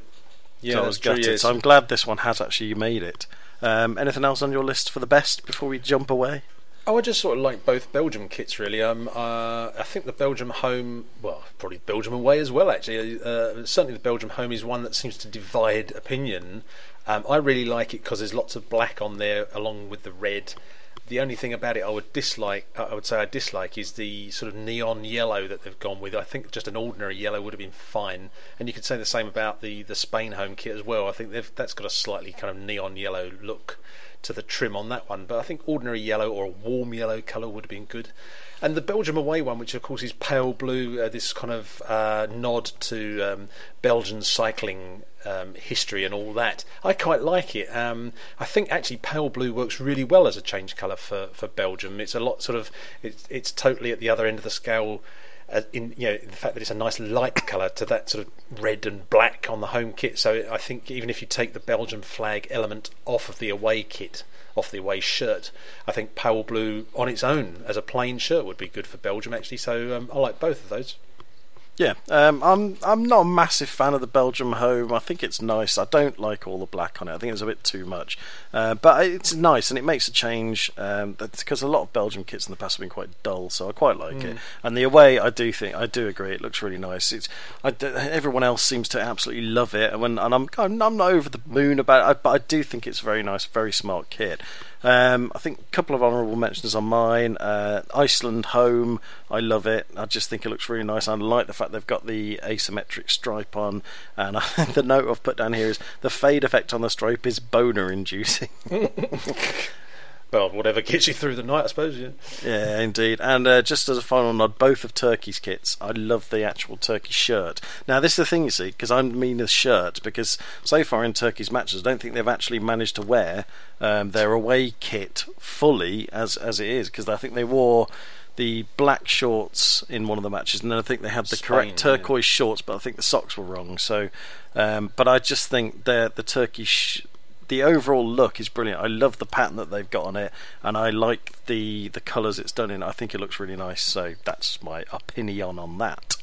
yeah, so I was gutted so I'm glad this one has actually made it um, anything else on your list for the best before we jump away Oh, I just sort of like both Belgium kits really. Um, uh, I think the Belgium home, well, probably Belgium away as well. Actually, uh, certainly the Belgium home is one that seems to divide opinion. Um, I really like it because there's lots of black on there along with the red. The only thing about it I would dislike, I would say I dislike, is the sort of neon yellow that they've gone with. I think just an ordinary yellow would have been fine, and you could say the same about the the Spain home kit as well. I think that's got a slightly kind of neon yellow look to the trim on that one, but I think ordinary yellow or a warm yellow colour would have been good. And the Belgium away one, which of course is pale blue, uh, this kind of uh, nod to um, Belgian cycling um, history and all that. I quite like it. Um, I think actually pale blue works really well as a change colour for, for Belgium. It's a lot sort of it's it's totally at the other end of the scale. Uh, in you know the fact that it's a nice light colour to that sort of red and black on the home kit. So I think even if you take the Belgian flag element off of the away kit, off the away shirt, I think pale blue on its own as a plain shirt would be good for Belgium actually. So um, I like both of those. Yeah, um, I'm I'm not a massive fan of the Belgium home. I think it's nice. I don't like all the black on it. I think it's a bit too much, uh, but it's nice and it makes a change. Um, because a lot of Belgium kits in the past have been quite dull, so I quite like it. And the away, I do think I do agree. It looks really nice. It's I everyone else seems to absolutely love it, and when and I'm I'm, I'm not over the moon about it, but I do think it's very nice, very smart kit. Um, I think a couple of honourable mentions on mine. Uh, Iceland home, I love it. I just think it looks really nice. I like the fact they've got the asymmetric stripe on, and I, <laughs> the note I've put down here is the fade effect on the stripe is boner inducing. <laughs> Well, whatever gets you through the night, I suppose. Yeah. Yeah, indeed. And uh, just as a final nod, both of Turkey's kits, I love the actual Turkey shirt. Now, this is the thing, you see, because I mean the shirt, because so far in Turkey's matches, I don't think they've actually managed to wear um, their away kit fully as as it is, because I think they wore the black shorts in one of the matches, and then I think they had the Spain, correct yeah. turquoise shorts, but I think the socks were wrong. So, um, but I just think the the Turkish the overall look is brilliant. I love the pattern that they've got on it, and I like the the colours it's done in. I think it looks really nice. So that's my opinion on that.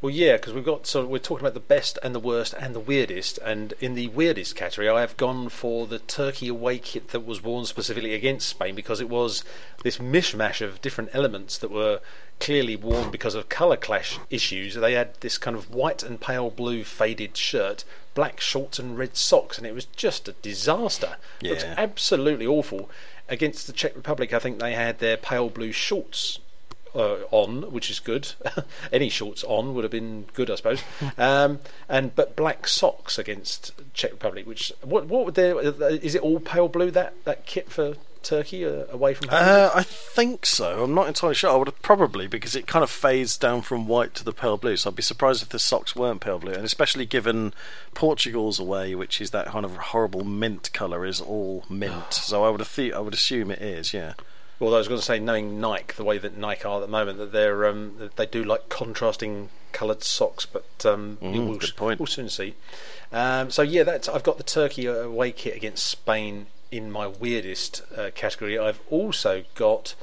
Well, yeah, because we've got so we're talking about the best and the worst and the weirdest, and in the weirdest category, I have gone for the Turkey away kit that was worn specifically against Spain because it was this mishmash of different elements that were clearly worn because of colour clash issues. They had this kind of white and pale blue faded shirt, black shorts, and red socks, and it was just a disaster. It looked absolutely awful. Against the Czech Republic, I think they had their pale blue shorts uh, on, which is good. <laughs> Any shorts on would have been good, I suppose. <laughs> um, and but black socks against Czech Republic. Which what what would there? Is it all pale blue that that kit for Turkey uh, away from home? Uh, I think so. I'm not entirely sure. I would have probably because it kind of fades down from white to the pale blue. So I'd be surprised if the socks weren't pale blue, and especially given Portugal's away, which is that kind of horrible mint colour, is all mint. <sighs> so I would have th- I would assume it is. Yeah. Well, I was going to say, knowing Nike, the way that Nike are at the moment, that they're um, that they do like contrasting coloured socks, but um, Mm, we'll, good point. we'll soon see. Um, so yeah, that's I've got the Turkey away kit against Spain in my weirdest uh, category. I've also got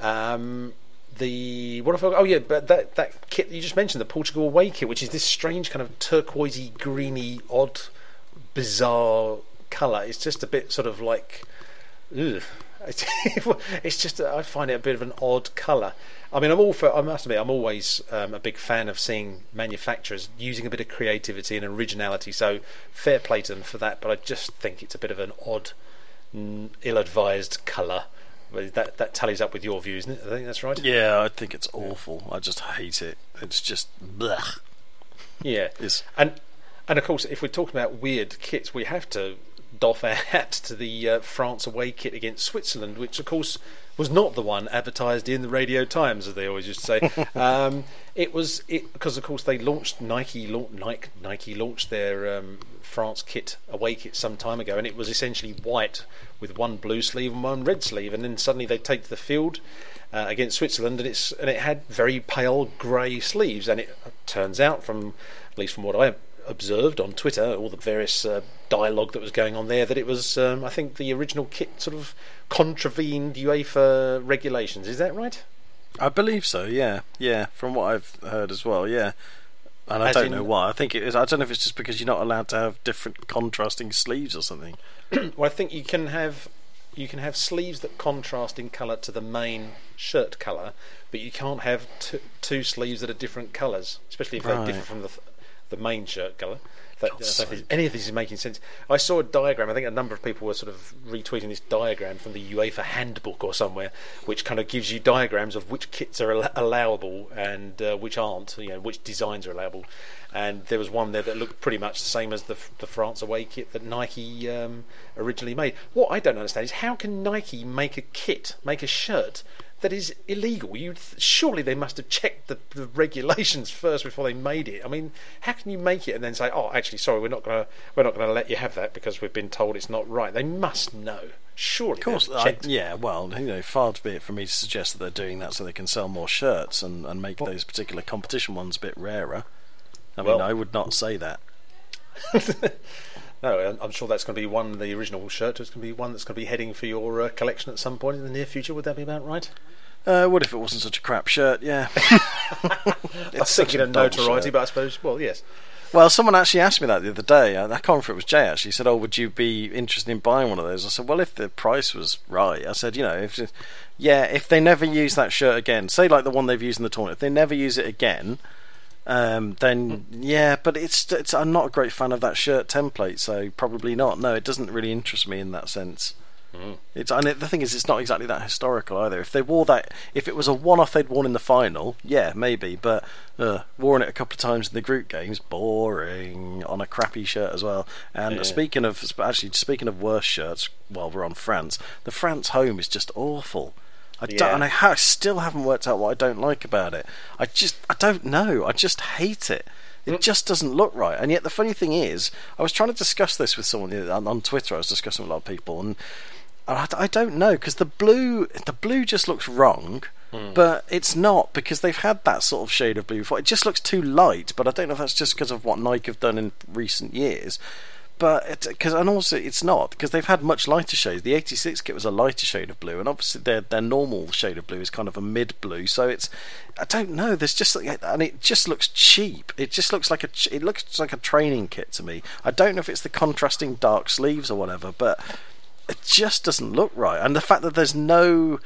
um, the what have I? Oh yeah, but that that kit you just mentioned, the Portugal away kit, which is this strange kind of turquoisey, greeny, odd, bizarre colour. It's just a bit sort of like. Ugh. <laughs> It's, just I find it a bit of an odd colour. I mean, I'm all for. I must admit, I'm always um, a big fan of seeing manufacturers using a bit of creativity and originality. So fair play to them for that. But I just think it's a bit of an odd, Mm, ill-advised colour. That that tallies up with your views, isn't it? I think that's right. Yeah, I think it's awful. I just hate it. It's just blech. Yeah. It's And and of course, if we're talking about weird kits, we have to doff our hat to the uh, France away kit against Switzerland, which of course was not the one advertised in the Radio Times, as they always used to say. <laughs> um, it was it because of course they launched Nike lau- Nike Nike launched their um, France kit away kit some time ago, and it was essentially white with one blue sleeve and one red sleeve, and then suddenly they take to the field. Uh, against Switzerland, and it's and it had very pale grey sleeves, and it turns out, from at least from what I observed on Twitter, all the various uh, dialogue that was going on there, that it was, um, I think, the original kit sort of contravened UEFA regulations. Is that right? I believe so. Yeah, yeah. From what I've heard as well. Yeah. And I As don't in- know why. I think it is. I don't know if it's just because you're not allowed to have different contrasting sleeves or something. <clears throat> Well, I think you can have you can have sleeves that contrast in colour to the main shirt colour, but you can't have t- two sleeves that are different colours, especially if Right. differ from the the main shirt colour. That, I God's don't think sake. any of this is making sense. I saw a diagram. I think a number of people were sort of retweeting this diagram from the UEFA handbook or somewhere, which kind of gives you diagrams of which kits are al- allowable and uh, which aren't. You know, which designs are allowable. And there was one there that looked pretty much the same as the the France away kit that Nike um, originally made. What I don't understand is how can Nike make a kit, make a shirt that is illegal. You surely they must have checked the, the regulations <laughs> first before they made it. I mean, how can you make it and then say, "Oh, actually, sorry, we're not going to we're not going to let you have that because we've been told it's not right." They must know. Surely, Of course, I, yeah. Well, you know, far be it for me to suggest that they're doing that so they can sell more shirts and, and make those particular competition ones a bit rarer. I mean, Well- I would not say that. <laughs> No, I'm- sure that's going to be one. The original shirt is going to be one that's going to be heading for your uh, collection at some point in the near future. Would that be about right? Uh, what if it wasn't such a crap shirt? Yeah. <laughs> <laughs> I was such thinking a of notoriety, shirt. but I suppose, well, yes. Well, someone actually asked me that the other day. I I can't remember if it was Jay actually. He said, "Oh, would you be interested in buying one of those?" I said, "Well, if the price was right." I said, "You know, if yeah, if they never use that shirt again, say like the one they've used in the tournament, if they never use it again, um, then yeah, but it's it's I'm not a great fan of that shirt template, so probably not. No, it doesn't really interest me in that sense. It's and it, the thing is, it's not exactly that historical either. If they wore that, if it was a one-off they'd worn in the final, yeah, maybe. But uh, worn it a couple of times in the group games, boring on a crappy shirt as well. And Yeah. speaking of, actually speaking of worse shirts, while we're on France, the France home is just awful. I Yeah. don't, and I ha- still haven't worked out what I don't like about it. I just, I don't know. I just hate it. It mm. just doesn't look right. And yet the funny thing is, I was trying to discuss this with someone on, on Twitter. I was discussing with a lot of people, and I, I don't know because the blue, the blue just looks wrong. Hmm. But it's not because they've had that sort of shade of blue before. It just looks too light. But I don't know if that's just because of what Nike have done in recent years. But because and also it's not because they've had much lighter shades. The '86 kit was a lighter shade of blue, and obviously their their normal shade of blue is kind of a mid blue. So it's I don't know. There's just and it just looks cheap. It just looks like a it looks like a training kit to me. I don't know if it's the contrasting dark sleeves or whatever, but it just doesn't look right. And the fact that there's no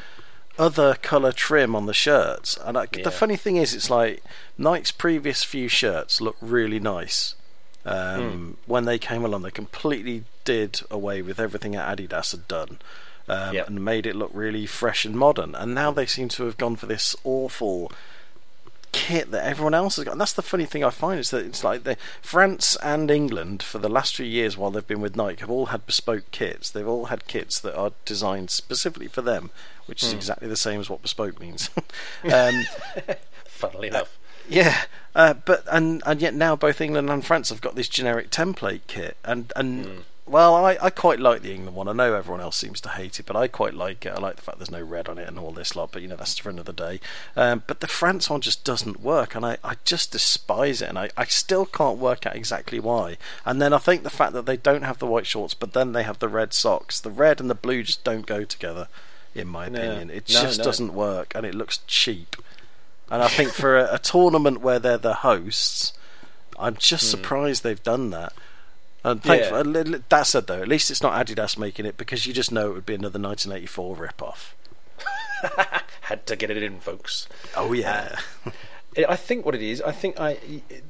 other color trim on the shirts, and I, Yeah. the funny thing is, it's like Nike's previous few shirts look really nice. Um, When they came along, they completely did away with everything that Adidas had done. Um, Yep. and made it look really fresh and modern. And now they seem to have gone for this awful kit that everyone else has got. And that's the funny thing I find is that it's like they, France and England for the last few years while they've been with Nike have all had bespoke kits. They've all had kits that are designed specifically for them, which is exactly the same as what bespoke means. <laughs> <laughs> um, Funnily enough. Yeah, uh, but and and yet now both England and France have got this generic template kit, and and well, I, I quite like the England one. I know everyone else seems to hate it, but I quite like it. I like the fact there's no red on it and all this lot. But you know that's for another day. Um, but the France one just doesn't work, and I, I just despise it, and I, I still can't work out exactly why. And then I think the fact that they don't have the white shorts, but then they have the red socks. The red and the blue just don't go together, in my No. opinion. It No, just no. doesn't work, and it looks cheap. And I think for a, a tournament where they're the hosts, I'm just surprised they've done that. And Hmm. Yeah. thankfully, that said though, at least it's not Adidas making it because you just know it would be another 1984 rip-off. <laughs> Had to get it in, folks. Oh yeah, I I think what it is, I think I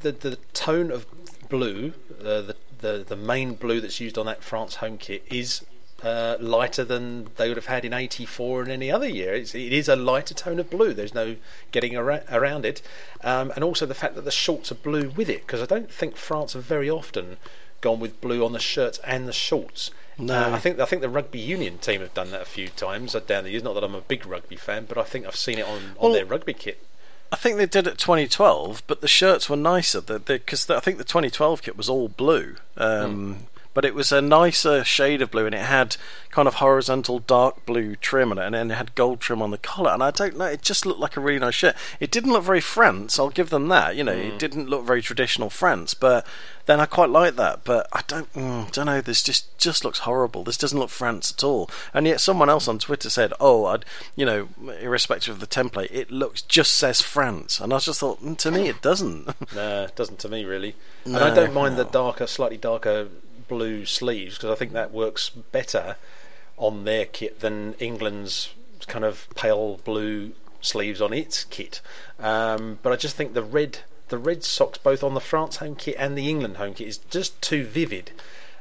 the the tone of blue, uh, the the the main blue that's used on that France home kit is uh, lighter than they would have had in '84 and any other year. It's, it is a lighter tone of blue. There's no getting ara- around it, um, and also the fact that the shorts are blue with it because I don't think France have very often gone with blue on the shirts and the shorts. No. Uh, I think I think the rugby union team have done that a few times down the years. Not that I'm a big rugby fan, but I think I've seen it on, on Well, their rugby kit. I think they did it 2012, but the shirts were nicer because I think the 2012 kit was all blue. Um, But it was a nicer shade of blue, and it had kind of horizontal dark blue trim on it, and then it had gold trim on the collar. And I don't know, it just looked like a really nice shirt. It didn't look very France, I'll give them that. You know, it didn't look very traditional France, but then I quite like that. But I don't, mm, don't know. This just just looks horrible. This doesn't look France at all. And yet someone else on Twitter said, "Oh, I'd, you know, irrespective of the template, it looks just says France." And I just thought, mm, to me, it doesn't. <laughs> No, it doesn't to me really. And No, I don't mind the darker, slightly darker blue sleeves because I think that works better on their kit than England's kind of pale blue sleeves on its kit. Um, but I just think the red, the red socks both on the France home kit and the England home kit is just too vivid.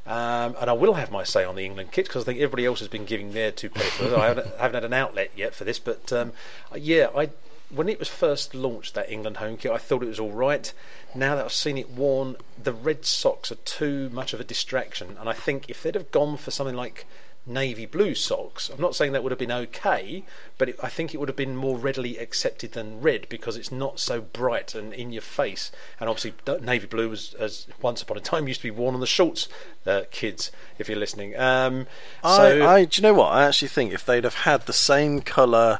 Um, and I will have my say on the England kit because I think everybody else has been giving their two pennies. I haven't, haven't had an outlet yet for this, but um, yeah, I when it was first launched that England home kit, I thought it was all right. Now that I've seen it worn, the red socks are too much of a distraction, and I think if they'd have gone for something like navy blue socks, I'm not saying that would have been okay, but it, I think it would have been more readily accepted than red because it's not so bright and in your face. And obviously, navy blue was, as once upon a time, used to be worn on the shorts, uh, kids, if you're listening. Um, so I, I, do you know what? I actually think if they'd have had the same colour,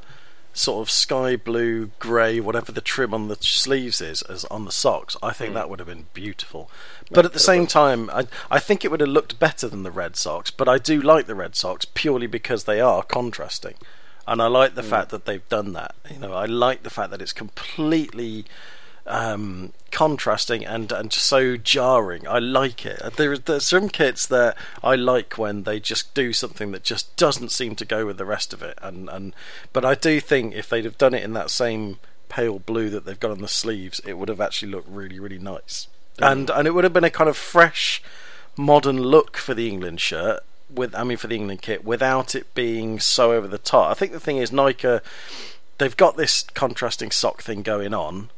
sort of sky blue, grey, whatever the trim on the sleeves is, as on the socks, I think that would have been beautiful. But at the same time, I, I think it would have looked better than the red socks. But I do like the red socks purely because they are contrasting, and I like the fact that they've done that. You know, I like the fact that it's completely um, contrasting and and so jarring. I like it. There, there's some kits that I like when they just do something that just doesn't seem to go with the rest of it. And and but I do think if they'd have done it in that same pale blue that they've got on the sleeves, it would have actually looked really really nice. And and it would have been a kind of fresh, modern look for the England shirt. With I mean for the England kit, without it being so over the top. I think the thing is Nike they've got this contrasting sock thing going on,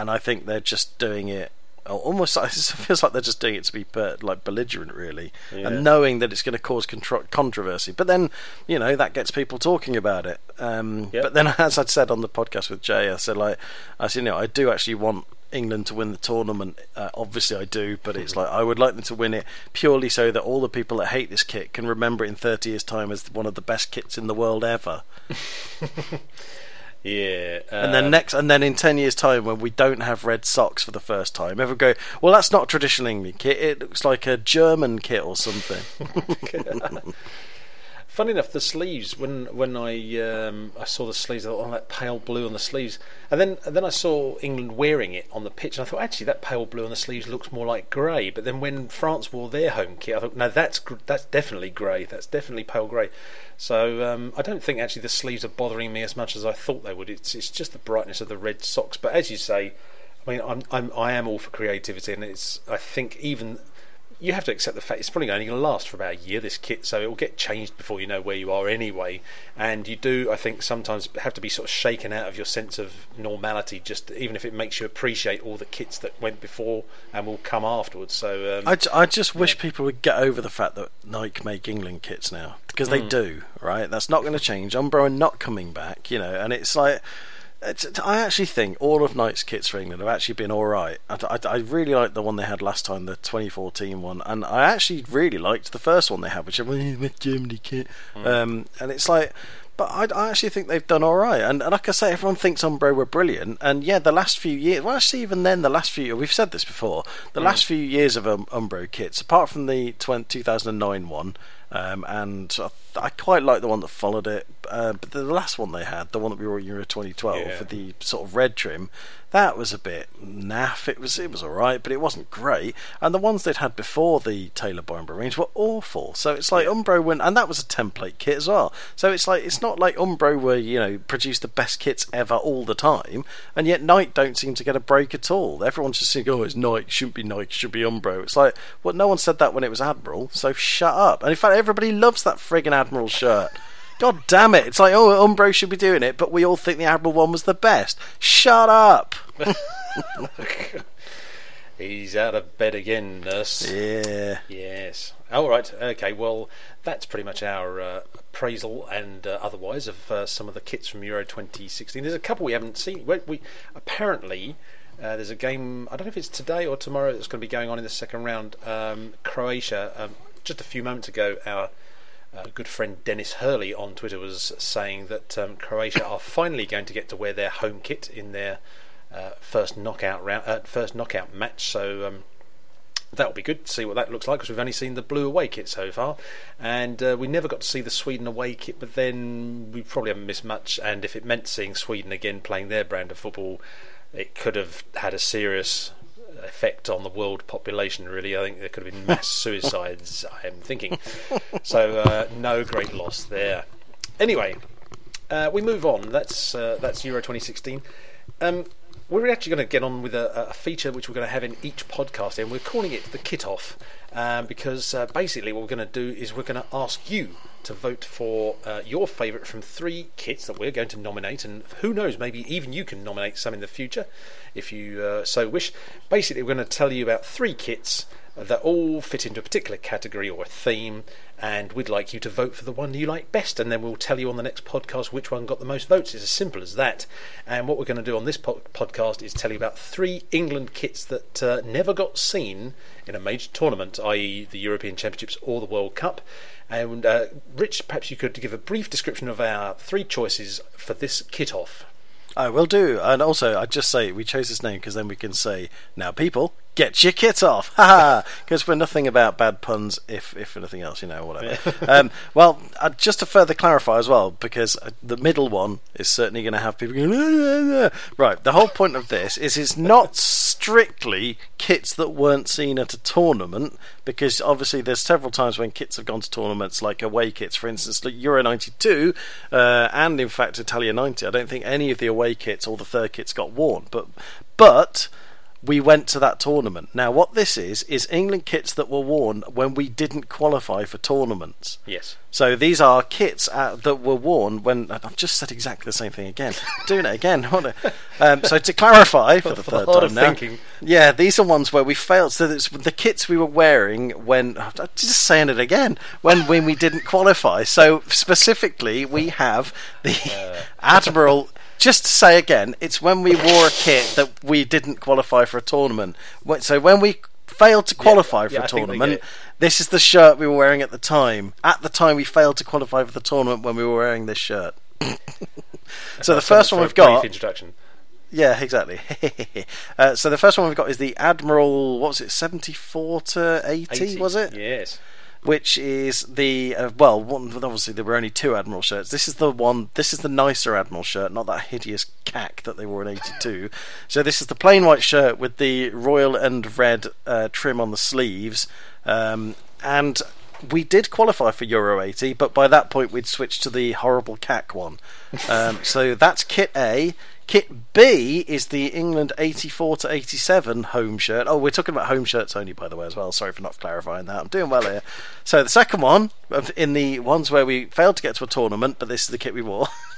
and I think they're just doing it almost. <laughs> It feels like they're just doing it to be per, like belligerent, really, Yeah. and knowing that it's going to cause contro- controversy. But then, you know, that gets people talking about it. Um, Yep. But then, <laughs> as I'd said on the podcast with Jay, I said like, I said, you know, I do actually want. England to win the tournament. Uh, obviously, I do, but it's like I would like them to win it purely so that all the people that hate this kit can remember it in 30 years' time as one of the best kits in the world ever. <laughs> Yeah, And then um, next, and then in ten years' time, when we don't have red socks for the first time, everyone go, "Well, that's not a traditional England kit. It looks like a German kit or something." <laughs> <laughs> <laughs> Funny enough, the sleeves when when I um, I saw the sleeves, I thought, oh, that pale blue on the sleeves, and then and then I saw England wearing it on the pitch, and I thought actually that pale blue on the sleeves looks more like grey. But then when France wore their home kit, I thought no, that's that's definitely grey. That's definitely pale grey. So um, I don't think actually the sleeves are bothering me as much as I thought they would. It's it's just the brightness of the red socks. But as you say, I mean, I'm, I'm I am all for creativity, and it's I think even you have to accept the fact it's probably only going to last for about a year. This kit, so it will get changed before you know where you are anyway. And you do, I think, sometimes have to be sort of shaken out of your sense of normality, just even if it makes you appreciate all the kits that went before and will come afterwards. So um, I, I just wish people would get over the fact that Nike make England kits now because they do, right? That's not going to change. Umbro are not coming back, you know, and it's like. I actually think all of Nike's kits for England have actually been all right. I, I, I really liked the one they had last time, the 2014 one, and I actually really liked the first one they had, which was with Germany kit. Um, and it's like, but I, I actually think they've done all right. And, and like I say, everyone thinks Umbro were brilliant. And yeah, the last few years, well, actually, even then, the last few, we've said this before, the last few years of um, Umbro kits, apart from the 20, 2009 one, um, and I, I quite like the one that followed it. Uh, but the last one they had, the one that we were in Euro 2012 Yeah. for the sort of red trim, that was a bit naff. It was it was all right, but it wasn't great. And the ones they'd had before the Tailored by Umbro range were awful. So it's like Umbro went, and that was a template kit as well. So it's like it's not like Umbro were you know produce the best kits ever all the time, and yet Nike don't seem to get a break at all. Everyone's just saying, oh, it's Nike, shouldn't be Nike, should be Umbro. It's like, well, no one said that when it was Admiral, so shut up. And in fact, everybody loves that friggin' Admiral shirt. God damn it! It's like, oh, Umbro should be doing it, but we all think the Admiral one was the best. Shut up. <laughs> <laughs> he's out of bed again, nurse. Yeah. Yes. All right. Okay. Well, that's pretty much our uh, appraisal and uh, otherwise of uh, some of the kits from Euro 2016. There's a couple we haven't seen. We, we apparently. Uh, there's a game. I don't know if it's today or tomorrow. That's going to be going on in the second round. Um, Croatia. Um, just a few moments ago, our uh, good friend Dennis Hurley on Twitter was saying that um, Croatia are finally going to get to wear their home kit in their uh, first knockout round, uh, first knockout match. So um, that'll be good to see what that looks like because we've only seen the blue away kit so far, and uh, we never got to see the Sweden away kit. But then we probably haven't missed much. And if it meant seeing Sweden again playing their brand of football, it could have had a serious effect on the world population. Really, I think there could have been mass <laughs> suicides. I am thinking. So uh, no great loss there. Anyway, uh, we move on. That's uh, that's Euro 2016. Um, we're actually going to get on with a, a feature which we're going to have in each podcast, and we're calling it the kit off um, because uh, basically what we're going to do is we're going to ask you to vote for uh, your favourite from three kits that we're going to nominate, and who knows, maybe even you can nominate some in the future if you uh, so wish. Basically, we're going to tell you about three kits that all fit into a particular category or a theme, and we'd like you to vote for the one you like best, and then we'll tell you on the next podcast which one got the most votes. It's as simple as that. And what we're going to do on this po- podcast is tell you about three England kits that uh, never got seen in a major tournament, i.e., the European Championships or the World Cup. And uh, Rich, perhaps you could give a brief description of our three choices for this kit off. I will do. And also, I'd just say we chose this name because then we can say, now people, get your kit off. Because we're nothing about bad puns, if if nothing else, you know, whatever. <laughs> um, well, uh, just to further clarify as well, because uh, the middle one is certainly going to have people going, "Ah, ah, ah." right. The whole point of this is it's not strictly kits that weren't seen at a tournament, because obviously there's several times when kits have gone to tournaments, like away kits, for instance, like Euro 92, uh, and in fact Italia 90. I don't think any of the away kits or the third kits got worn, but but we went to that tournament. Now, what this is is England kits that were worn when we didn't qualify for tournaments. Yes. So these are kits uh, that were worn when I've just said exactly the same thing again. <laughs> Doing it again. Um, so to clarify for the <laughs> third time now, thinking. yeah, these are ones where we failed. So it's the kits we were wearing when I'm just saying it again when when we didn't qualify. So specifically, we have the <laughs> Admiral. Just to say again, it's when we wore a kit that we didn't qualify for a tournament. So when we failed to qualify for yeah, a I think they get tournament, this is the shirt we were wearing at the time. At the time, we failed to qualify for the tournament when we were wearing this shirt. <laughs> So the first one we've a brief got, introduction. yeah, exactly. <laughs> uh, so the first one we've got is the Admiral. What was it? Seventy-four to 80, 80, was it? Yes. Which is the uh, well, one, obviously there were only two Admiral shirts. This is the one. This is the nicer Admiral shirt, not that hideous cack that they wore in '82. <laughs> so this is the plain white shirt with the royal and red uh, trim on the sleeves, um, and we did qualify for Euro 80, but by that point we'd switched to the horrible cack one. <laughs> Um, so that's kit A. Kit B is the England 84 to 87 home shirt. Oh, we're talking about home shirts only, by the way, as well. Sorry for not clarifying that. I'm doing well here. So the second one, in the ones where we failed to get to a tournament, but this is the kit we wore. <laughs>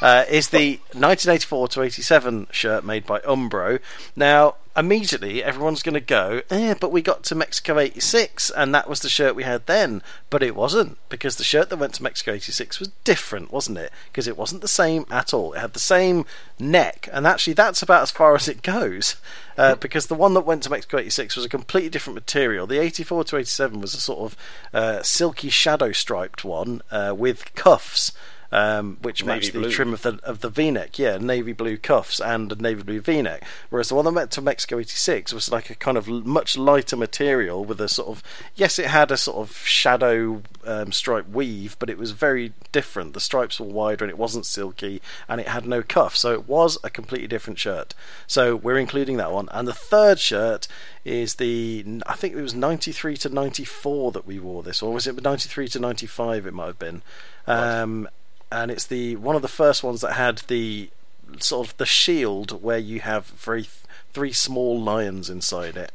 uh, is the 1984 to 87 shirt made by Umbro. Now, immediately everyone's going to go, eh, but we got to Mexico 86 and that was the shirt we had then. But it wasn't, because the shirt that went to Mexico 86 was different, wasn't it? Because it wasn't the same at all. It had the same neck, and actually that's about as far as it goes. Uh, because the one that went to Mexico 86 was a completely different material. The 84 to 87 was a sort of uh, silky shadow striped one uh, with cuffs um, which Navy matched the blue. trim of the of the V-neck. Yeah, navy blue cuffs and a navy blue V-neck. Whereas the one that went to Mexico '86 was like a kind of much lighter material with a sort of yes, it had a sort of shadow um, stripe weave, but it was very different. The stripes were wider and it wasn't silky, and it had no cuff, so it was a completely different shirt. So we're including that one. And the third shirt is the I think it was 93 to 94 that we wore this, or was it 93 to 95? It might have been. Um, and it's the one of the first ones that had the sort of the shield where you have very three small lions inside it,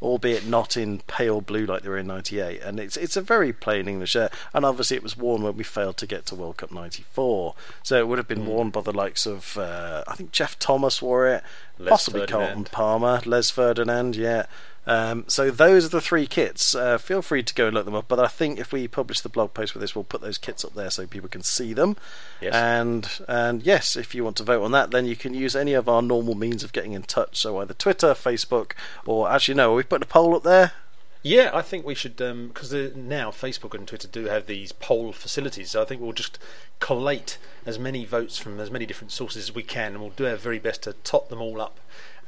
albeit not in pale blue like they were in '98. And it's it's a very plain English shirt, and obviously it was worn when we failed to get to World Cup '94, so it would have been worn by the likes of uh, I think Geoff Thomas wore it, Les possibly Ferdinand. Carlton Palmer, Les Ferdinand, yeah. Um, so those are the three kits. Uh, feel free to go and look them up. But I think if we publish the blog post with this, we'll put those kits up there so people can see them. Yes. And and yes, if you want to vote on that, then you can use any of our normal means of getting in touch. So either Twitter, Facebook, or actually no, are we put a poll up there. Yeah, I think we should because now Facebook and Twitter do have these poll facilities. So I think we'll just collate as many votes from as many different sources as we can, and we'll do our very best to tot them all up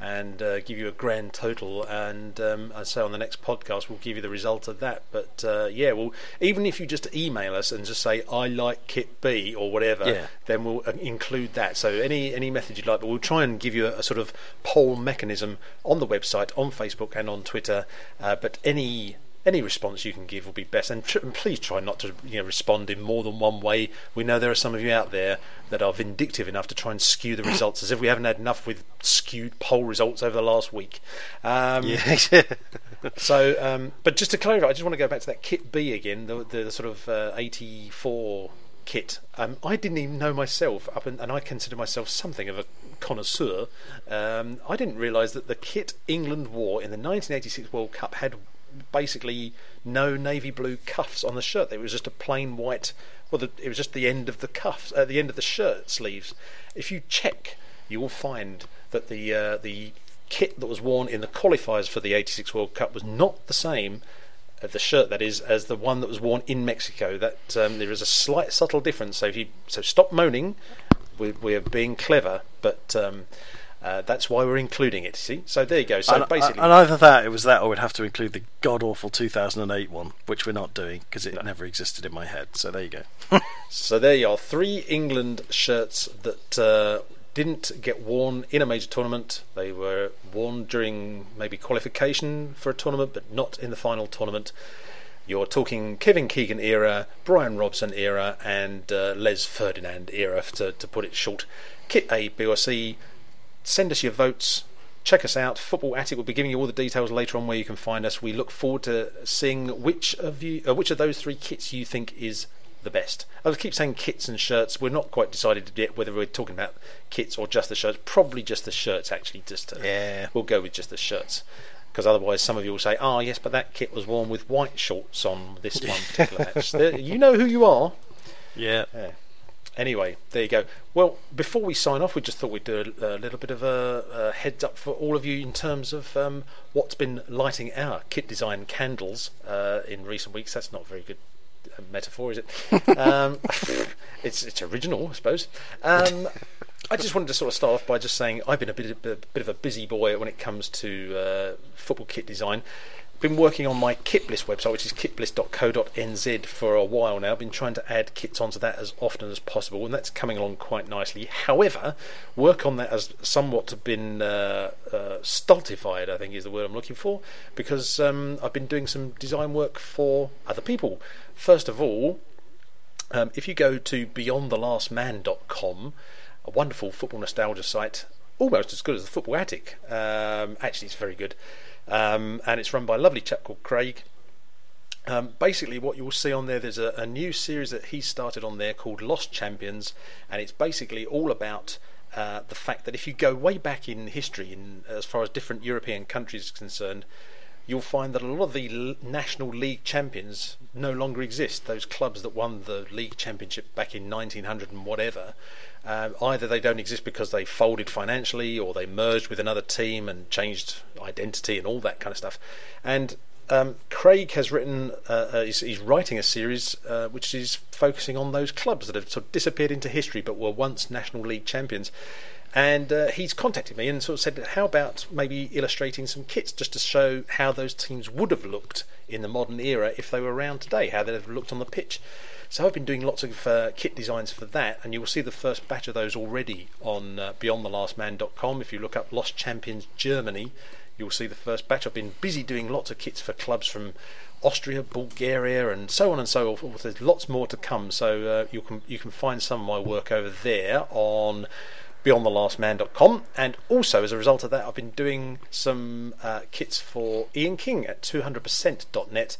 and uh, give you a grand total. And um, I say on the next podcast, we'll give you the result of that. But uh, yeah, well, even if you just email us and just say I like Kit B or whatever, Yeah. then we'll uh, include that. So any any method you'd like, but we'll try and give you a, a sort of poll mechanism on the website, on Facebook, and on Twitter. Uh, but any any response you can give will be best, and, tr- and please try not to you know respond in more than one way. We know there are some of you out there that are vindictive enough to try and skew the results, as if we haven't had enough with skewed poll results over the last week. Um, Yeah. <laughs> so, um, but just to clarify, I just want to go back to that kit B again, the, the, sort of uh, 84 kit. Um, I didn't even know myself, up and, and I consider myself something of a connoisseur. Um, I didn't realise that the kit England wore in the 1986 World Cup had basically no navy blue cuffs on the shirt. It was just a plain white. Well, the, it was just the end of the cuffs, uh, the end of the shirt sleeves. If you check, you will find that the uh, the kit that was worn in the qualifiers for the 86 World Cup was not the same uh, the shirt that is as the one that was worn in Mexico that um, there is a slight subtle difference so if you so stop moaning we, we're being clever but um, uh, that's why we're including it see so there you go so and, basically and either that, it was that, or we'd have to include the god awful 2008 one, which we're not doing because it never existed in my head. So there you go. <laughs> <laughs> So there you are, three England shirts that uh, didn't get worn in a major tournament. They were worn during maybe qualification for a tournament, but not in the final tournament. You're talking Kevin Keegan era, Brian Robson era, and uh, Les Ferdinand era, to, to put it short. Kit A, B or C. Send us your votes. Check us out. Football Attic will be giving you all the details later on where you can find us. We look forward to seeing which of you, uh, which of those three kits you think is the best. I keep saying kits and shirts. We're not quite decided yet whether we're talking about kits or just the shirts. Probably just the shirts, actually. Just to, Yeah. we'll go with just the shirts. Because otherwise, some of you will say, "Ah, yes, but that kit was worn with white shorts on this one particular <laughs> match." You know who you are. yeah. Yeah. Anyway, there you go. Well, before we sign off, we just thought we'd do a, a little bit of a, a heads up for all of you in terms of um, what's been lighting our kit design candles uh, in recent weeks. That's not very good metaphor, is it? <laughs> um, <laughs> it's it's original, I suppose. Um, I just wanted to sort of start off by just saying I've been a bit, a bit of a busy boy when it comes to uh, football kit design. Been working on my Kitbliss website, which is kitbliss.co.nz, for a while now. I've Been trying to add kits onto that as often as possible, and that's coming along quite nicely. However, work on that has somewhat been uh, uh, stultified, I think is the word I'm looking for, because um, I've been doing some design work for other people. First of all, um, if you go to beyondthelastman.com, a wonderful football nostalgia site, almost as good as the Football Attic. Um, actually, it's very good. Um, and it's run by a lovely chap called Craig. Um, basically, what you will see on there, there's a, a, new series that he started on there called Lost Champions, and it's basically all about uh, the fact that if you go way back in history, in, as far as different European countries is concerned, you'll find that a lot of the National League champions no longer exist. Those clubs that won the league championship back in 1900 and whatever, uh, either they don't exist because they folded financially or they merged with another team and changed identity and all that kind of stuff. And um, Craig has written, uh, uh, he's, he's, writing a series uh, which is focusing on those clubs that have sort of disappeared into history but were once National League champions. And uh, he's contacted me and sort of said, How about maybe illustrating some kits just to show how those teams would have looked in the modern era if they were around today, how they'd have looked on the pitch? So I've been doing lots of uh, kit designs for that, and you will see the first batch of those already on uh, BeyondTheLastMan.com. If you look up Lost Champions Germany, you'll see the first batch. I've been busy doing lots of kits for clubs from Austria, Bulgaria, and so on and so forth. There's lots more to come, so uh, you can you can find some of my work over there on beyondthelastman.com. And also, as a result of that, I've been doing some uh, kits for Ian King at 200%.net.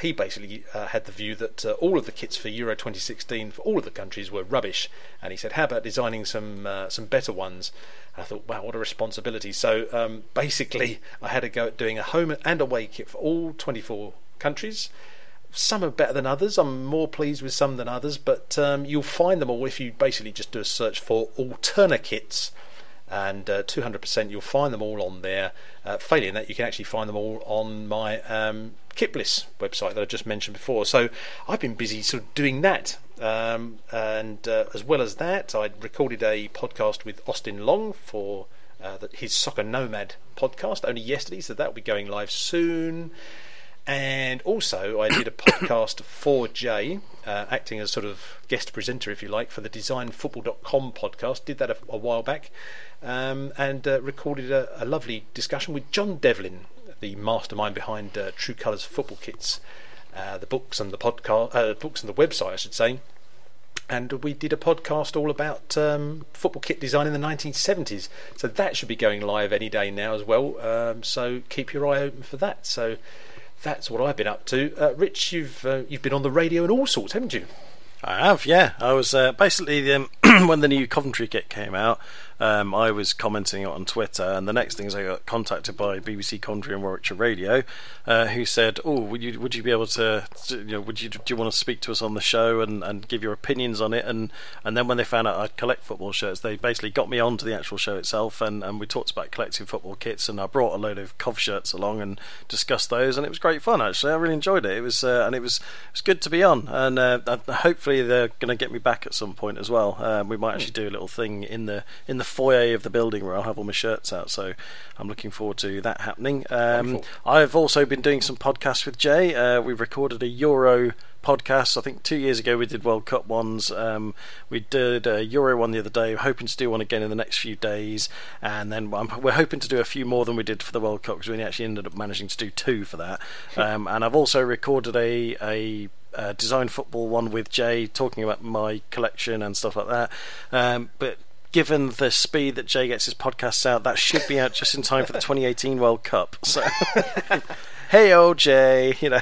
He basically uh, had the view that uh, all of the kits for Euro 2016 for all of the countries were rubbish, and he said, "How about designing some uh, some better ones?" I thought, "Wow, what a responsibility!" So um, basically, I had to go at doing a home and away kit for all 24 countries some are better than others. I'm more pleased with some than others, but um, you'll find them all if you basically just do a search for Alternakits and uh, 200% you'll find them all on there. Uh, failing that, you can actually find them all on my um, Kitbliss website that I just mentioned before. So I've been busy sort of doing that. Um, and uh, as well as that, I recorded a podcast with Austin Long for uh, the, his Soccer Nomad podcast only yesterday, so that will be going live soon. And also, I did a <coughs> podcast for Jay, uh, acting as sort of guest presenter, if you like, for the DesignFootball.com podcast. Did that a, a while back, um, and uh, recorded a, a, lovely discussion with John Devlin, the mastermind behind uh, True Colours football kits, uh, the books and the podcast, uh, books and the website, I should say. And we did a podcast all about um, football kit design in the 1970s. So that should be going live any day now as well. Um, so keep your eye open for that. So that's what I've been up to. Uh, Rich, you've uh, you've been on the radio and all sorts, haven't you? I have, yeah. I was uh, basically um, <clears throat> when the new Coventry kit came out um, I was commenting on Twitter, and the next thing is I got contacted by BBC Coventry and Warwickshire Radio, uh, who said, "Oh, would you would you be able to, you know, would you do you want to speak to us on the show and, and give your opinions on it?" And and then when they found out I'd collect football shirts, they basically got me onto the actual show itself, and, and we talked about collecting football kits, and I brought a load of Cov shirts along and discussed those, and it was great fun actually. I really enjoyed it. It was uh, and it was it was good to be on, and uh, hopefully they're going to get me back at some point as well. Uh, we might actually do a little thing in the in the foyer of the building where I'll have all my shirts out. So I'm looking forward to that happening. Um, I've also been doing some podcasts with Jay. Uh, we recorded a Euro podcast. I think two years ago we did World Cup ones. Um, we did a Euro one the other day. We're hoping to do one again in the next few days, and then we're hoping to do a few more than we did for the World Cup because we actually ended up managing to do two for that. <laughs> Um, and I've also recorded a a uh, design football one with Jay talking about my collection and stuff like that. Um, but given the speed that Jay gets his podcasts out, that should be out just in time for the 2018 World Cup. So, <laughs> <laughs> hey, OJ, you know.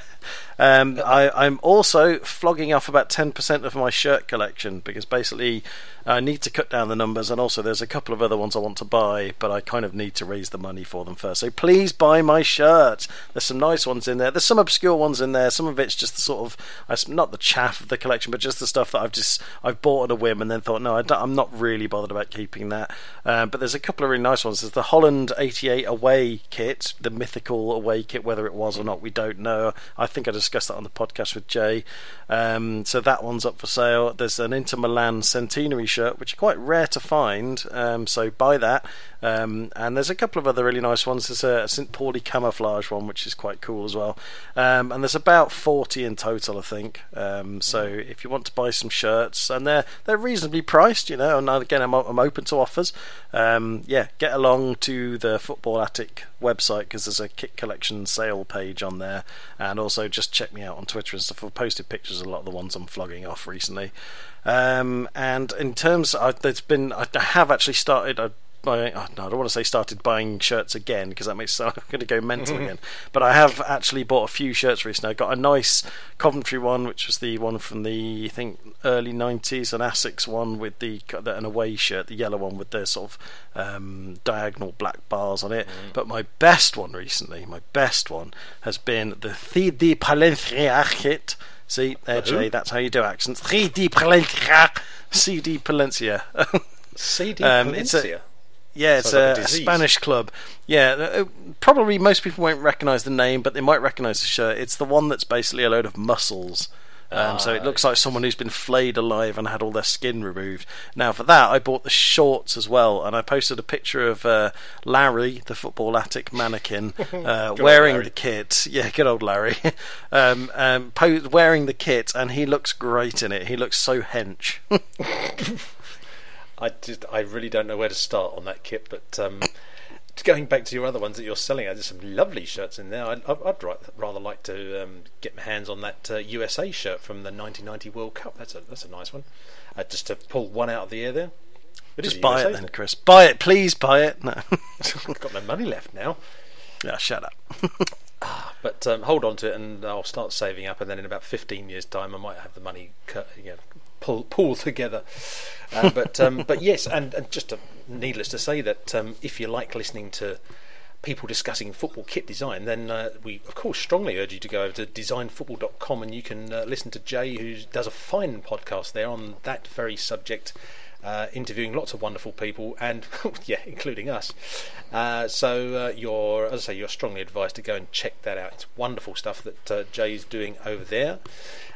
Um, I, am also flogging off about 10% of my shirt collection because basically I need to cut down the numbers, and also there's a couple of other ones I want to buy, but I kind of need to raise the money for them first. So please buy my shirt. There's some nice ones in there. There's some obscure ones in there. Some of it's just the sort of not the chaff of the collection, but just the stuff that I've just I've bought on a whim and then thought, no, I am not really bothered about keeping that. Um, but there's a couple of really nice ones. There's the Holland '88 away kit, the mythical away kit, whether it was or not, we don't know. I think I discussed that on the podcast with Jay. Um, so that one's up for sale. There's an Inter Milan centenary shirt, which are quite rare to find. Um, so buy that. Um, and there's a couple of other really nice ones. There's a St. Pauli camouflage one, which is quite cool as well. Um, and there's about 40 in total, I think. Um, so if you want to buy some shirts, and they're they're reasonably priced, you know. And again, I'm, I'm open to offers. Um, yeah, get along to the Football Attic website because there's a kit collection sale page on there, and also just check me out on Twitter and stuff. I've posted pictures of a lot of the ones I'm flogging off recently. Um, and in terms, I, there's been I have actually started. I buying. Oh, no, I don't want to say started buying shirts again because that makes <laughs> I'm going to go mental again. <laughs> But I have actually bought a few shirts recently. I got a nice Coventry one, which was the one from the I think early '90s, an Asics one with the an away shirt, the yellow one with the sort of um, diagonal black bars on it. Mm. But my best one recently, my best one has been the 3D Palencia kit. See, there, Jay, that's how you do accents. 3D Palencia, CD Palencia. CD um, It's a, yeah, it's a, like a, a, Spanish club. Yeah, uh, probably most people won't recognise the name, but they might recognise the shirt. It's the one that's basically a load of muscles. Um, so it looks like someone who's been flayed alive and had all their skin removed. Now, for that, I bought the shorts as well, and I posted a picture of uh, Larry, the football attic mannequin, <laughs> uh, wearing the kit. <laughs> Yeah, good old Larry. <laughs> um, um, po- wearing the kit, and he looks great in it. He looks so hench. I just I really don't know where to start on that kit, but um, <coughs> going back to your other ones that you're selling, there's some lovely shirts in there. I'd, I'd rather like to um, get my hands on that uh, USA shirt from the 1990 World Cup. That's a that's a nice one. Uh, just to pull one out of the air there. It Just buy USA, it then, Chris. Buy it, please. Buy it. No, <laughs> I've got no money left now. Yeah, shut up. <laughs> Ah, but um, hold on to it, and I'll start saving up, and then in about 15 years' time, I might have the money cut, you know, pull pull together. Uh, but um, but yes, and, and just to, needless to say that um, if you like listening to people discussing football kit design, then uh, we of course strongly urge you to go over to designfootball.com and you can uh, listen to Jay, who does a fine podcast there on that very subject. Uh, interviewing lots of wonderful people, and <laughs> yeah, including us. Uh, so uh, you're, as I say, you're strongly advised to go and check that out. It's wonderful stuff that uh, Jay's doing over there.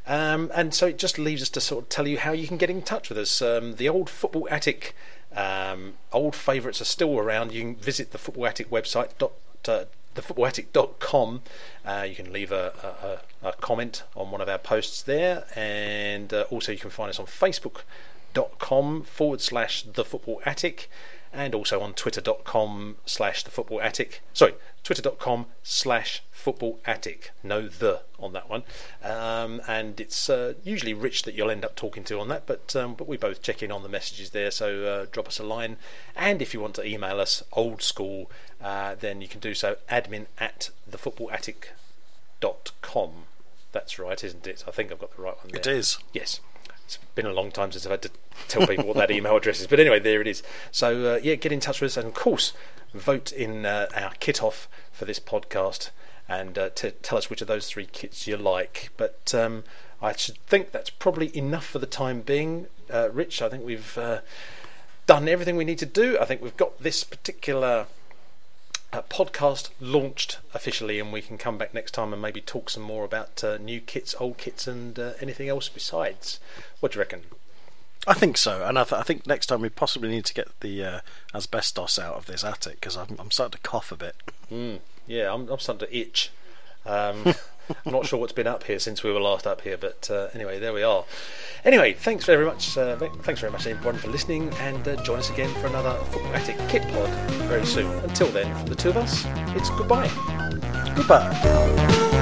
Um, and so it just leaves us to sort of tell you how you can get in touch with us. Um, the old Football Attic um, old favourites are still around. You can visit the Football Attic website, dot, uh, thefootballattic.com. Uh, you can leave a, a, a, comment on one of our posts there, and uh, also you can find us on facebook.com forward slash the football attic and also on twitter.com slash the football attic. Sorry twitter.com slash football attic. No the on that one. Um, and it's uh, usually rich that you'll end up talking to on that but um, but we both check in on the messages there. So uh, drop us a line. And if you want to email us old school uh, then you can do so admin at the football thefootballattic.com that's right isn't it? I think I've got the right one there. it is. Yes it's been a long time since I've had to tell people what that <laughs> email address is. But anyway, there it is. So, uh, yeah, get in touch with us and, of course, vote in uh, our kit off for this podcast and uh, to tell us which of those three kits you like. But um, I should think that's probably enough for the time being. Uh, Rich, I think we've uh, done everything we need to do. I think we've got this particular uh, podcast launched officially, and we can come back next time and maybe talk some more about uh, new kits, old kits, and uh, anything else besides. What do you reckon? I think so, and I, th- I, think next time we possibly need to get the uh, asbestos out of this attic because I'm, I'm, starting to cough a bit. Mm, yeah, I'm, I'm, starting to itch. Um, <laughs> I'm not sure what's been up here since we were last up here, but uh, anyway, there we are. Anyway, thanks very much. Uh, thanks very much, everyone, for listening, and uh, join us again for another Football Attic Kit Pod very soon. Until then, from the two of us, it's goodbye. Goodbye.